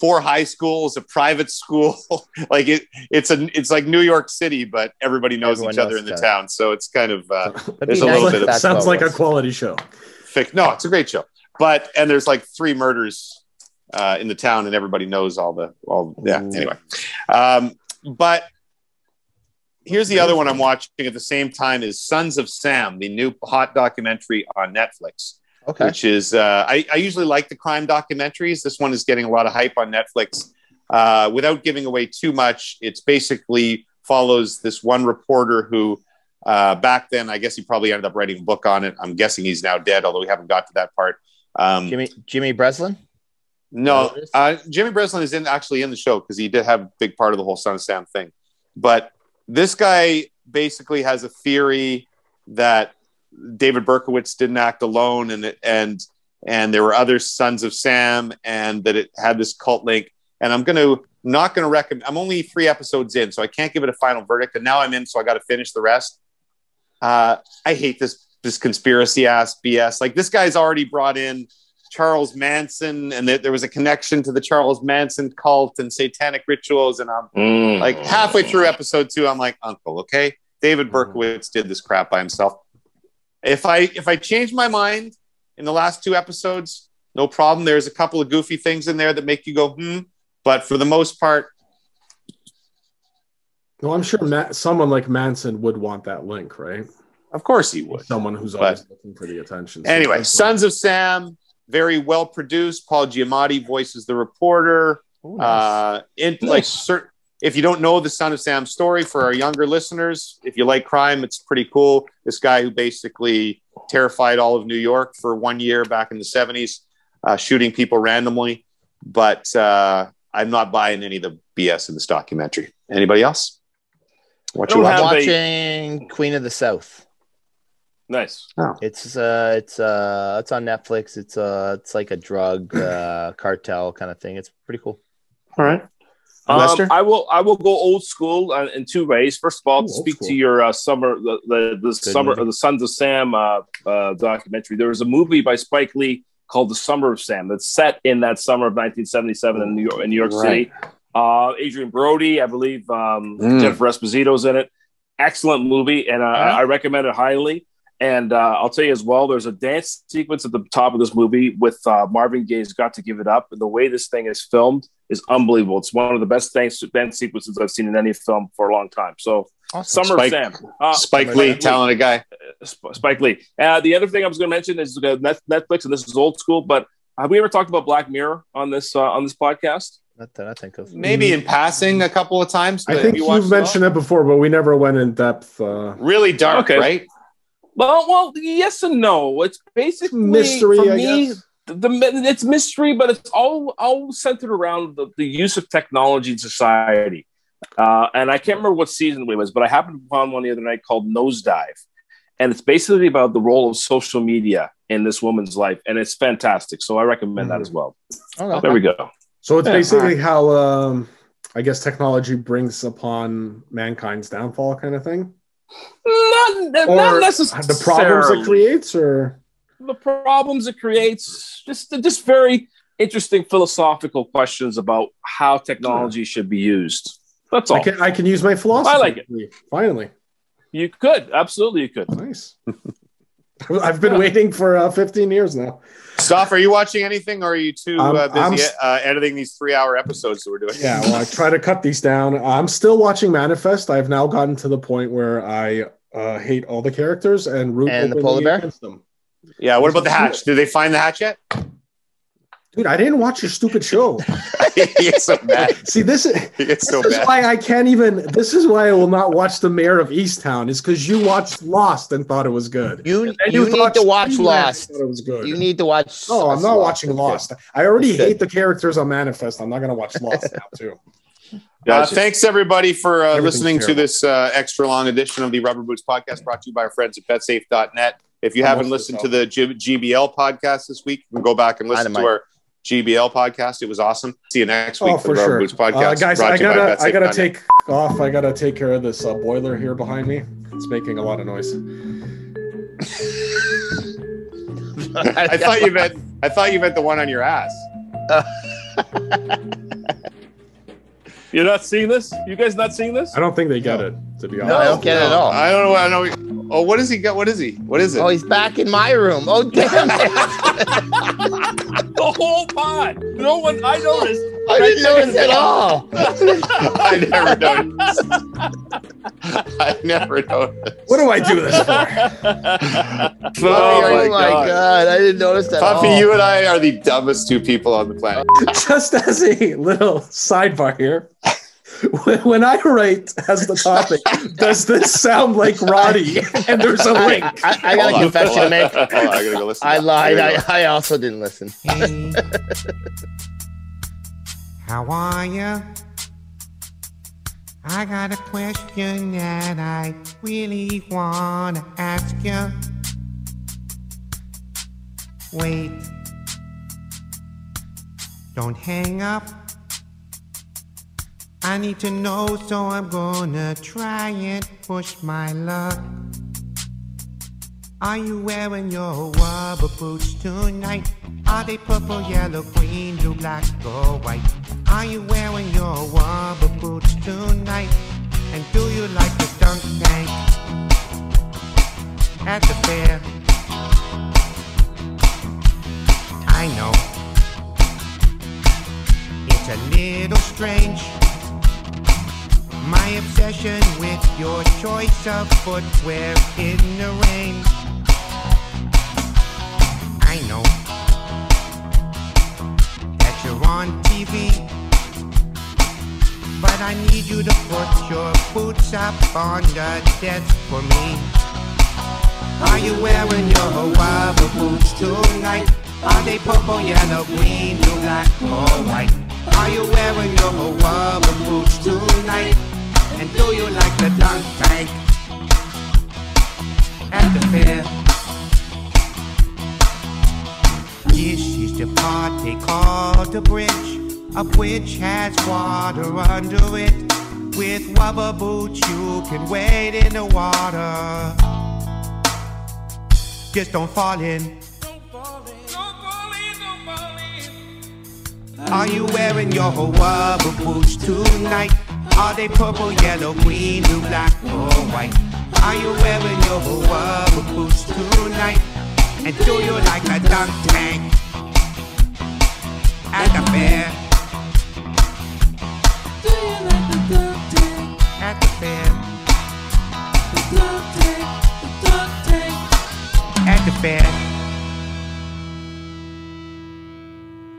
four high schools, a private school. like it, it's a, it's like New York City, but everybody knows Everyone each other knows in the each town. So it's kind of uh, There's be a little bit of- Sounds like a quality show. fic- No, it's a great show. But and there's like three murders uh, in the town, and everybody knows all the all. Yeah. Anyway, um, but here's the other one I'm watching at the same time is Sons of Sam, the new hot documentary on Netflix. Okay. which is uh, I, I usually like the crime documentaries. This one is getting a lot of hype on Netflix. Uh, without giving away too much, it's basically follows this one reporter who uh, back then I guess he probably ended up writing a book on it. I'm guessing he's now dead, although we haven't got to that part. Um, Jimmy Jimmy Breslin. no, There it is. uh, Jimmy Breslin is in actually in the show because he did have a big part of the whole Son of Sam thing. But this guy basically has a theory that David Berkowitz didn't act alone, and it, and and there were other sons of Sam, and that it had this cult link. And I'm gonna not gonna recommend. I'm only three episodes in, so I can't give it a final verdict. And now I'm in, so I got to finish the rest. Uh, I hate this this conspiracy ass BS. Like this guy's already brought in Charles Manson, and that there was a connection to the Charles Manson cult and satanic rituals. And I'm Mm. like halfway through episode two, I'm like, Uncle, okay, David Berkowitz did this crap by himself. If I if I change my mind in the last two episodes, no problem. There's a couple of goofy things in there that make you go hmm, but for the most part, Well, I'm sure Ma- someone like Manson would want that link, right? Of course he would. Someone who's But- always looking for the attention. So Anyway, Sons of Sam, very well produced. Paul Giamatti voices the reporter. Ooh, nice. Uh, in, like certain, if you don't know the Son of Sam story for our younger listeners, if you like crime, it's pretty cool. This guy who basically terrified all of New York for one year back in the seventies, uh, shooting people randomly. But uh, I'm not buying any of the BS in this documentary. Anybody else? What you don't I'm have watch? a- watching Queen of the South. Nice. It's uh it's uh it's on Netflix. It's uh it's like a drug uh cartel kind of thing. It's pretty cool. All right. Um, Lester? I will. I will go old school uh, in two ways. First of all, Ooh, to speak school. to your uh, summer, the the, the summer, movie. the Sons of Sam uh, uh, documentary. There was a movie by Spike Lee called The Summer of Sam that's set in that summer of 1977 in New York, in New York Right. City. Uh, Adrien Brody, I believe, um, Mm. Jennifer Esposito's in it. Excellent movie, and uh, I, I recommend it highly. And uh, I'll tell you as well, there's a dance sequence at the top of this movie with uh, Marvin Gaye's "Got to Give It Up." And the way this thing is filmed is unbelievable. It's one of the best dance, dance sequences I've seen in any film for a long time. So, Awesome. Summer Spike- Sam, uh, Spike Summer Lee, talented guy. Spike Lee. Uh, the other thing I was going to mention is uh, Netflix, and this is old school, but have we ever talked about Black Mirror on this uh, on this podcast? Not that I think of. Maybe in passing a couple of times. I think you you've watched it mentioned it before, but we never went in depth. Uh, really dark, Okay. right? Well, well, yes and no. It's basically mystery, for I me, guess. the, it's mystery, but it's all all centered around the, the use of technology in society. Uh, and I can't remember what season it was, but I happened upon one the other night called Nosedive, and it's basically about the role of social media in this woman's life, and it's fantastic. So I recommend that as well. Okay. There we go. so it's Yeah, basically how um, I guess technology brings upon mankind's downfall, kind of thing. Not, not necessarily. the problems it creates, or the problems it creates. Just just very interesting philosophical questions about how technology should be used. That's all. I can I can use my philosophy. I like it. Finally, You could absolutely you could. nice. I've been waiting for uh, 15 years now. Stoff, are you watching anything, or are you too I'm- uh, busy s- uh, editing these three-hour episodes that we're doing? Yeah, well, I try to cut these down. I'm still watching Manifest. I've now gotten to the point where I uh, hate all the characters and root And the polar bear? against them. Yeah. What about the hatch? Did they find the hatch yet? Dude, I didn't watch your stupid show. he gets so mad. See, this is He gets so this is mad. why I can't even. This is why I will not watch the Mare of Easttown. Is because you watched Lost and thought it was good. You And you need to watch Streamland Lost. It was good. You need to watch. no, I'm not watching Lost. I already hate the characters on Manifest. I'm not going to watch Lost now too. Uh, Gotcha. thanks everybody for uh, Everything's listening to this uh, extra long edition of the Rubber Boots podcast brought to you by our friends at betsafe.net. If you haven't listened to the G- GBL podcast this week, you can go back and listen to Dynamite. our GBL podcast. It was awesome. See you next week Oh, for for sure, Boots podcast. uh, guys. I to you by gotta, I gotta take off. I gotta take care of this uh, boiler here behind me. It's making a lot of noise. I thought you meant I thought you meant the one on your ass. You're not seeing this? You guys not seeing this? I don't think they get it. To be honest, No, I don't get it at all. I don't know. I know. Oh, what does he got? What is he? What is it? Oh, he's back in my room. Oh, damn it. The whole pod. No one. I noticed. I didn't notice at all. I never noticed. I never noticed. What do I do this for? Oh, Oh, my oh God. I didn't notice that. Puffy, you and I are the dumbest two people on the planet. Just as a little sidebar here, when, when I write as the topic, does this sound like Roddy? And there's a link. I, I got Hold a on, confession to make. Hold on, I gotta go listen. I lied. Here we go. I, I also didn't listen. How are you? I got a question that I really wanna ask you. Wait. Don't hang up. I need to know, so I'm gonna try and push my luck. Are you wearing your rubber boots tonight? Are they purple, yellow, green, blue, black, or white? Are you wearing your rubber boots tonight? And do you like the dunk tank at the fair? I know it's a little strange. My obsession with your choice of footwear in the rain. I know that you're on TV, but I need you to put your boots up on the desk for me. Are you wearing your rubber boots tonight? Are they purple, yellow, green, blue, black, or white? Are you wearing your rubber boots tonight? And do you like the dunk tank at the fair? This is the part they call the bridge. A bridge has water under it. With rubber boots, you can wade in the water. Just don't fall in. Don't fall in Don't fall in Don't fall in Are you wearing your rubber boots tonight? Are they purple, yellow, green, blue, black, or white? Are you wearing your rubber boots tonight? And do you like a dunk tank at the fair? Do you like a dunk tank at the fair. Dung tank, dung tank. At the fair.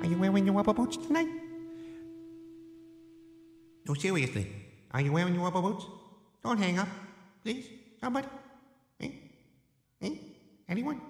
Are you wearing your rubber boots tonight? No, seriously. Are you wearing your rubber boots? Don't hang up. Please. Somebody. Eh? Eh? Anyone?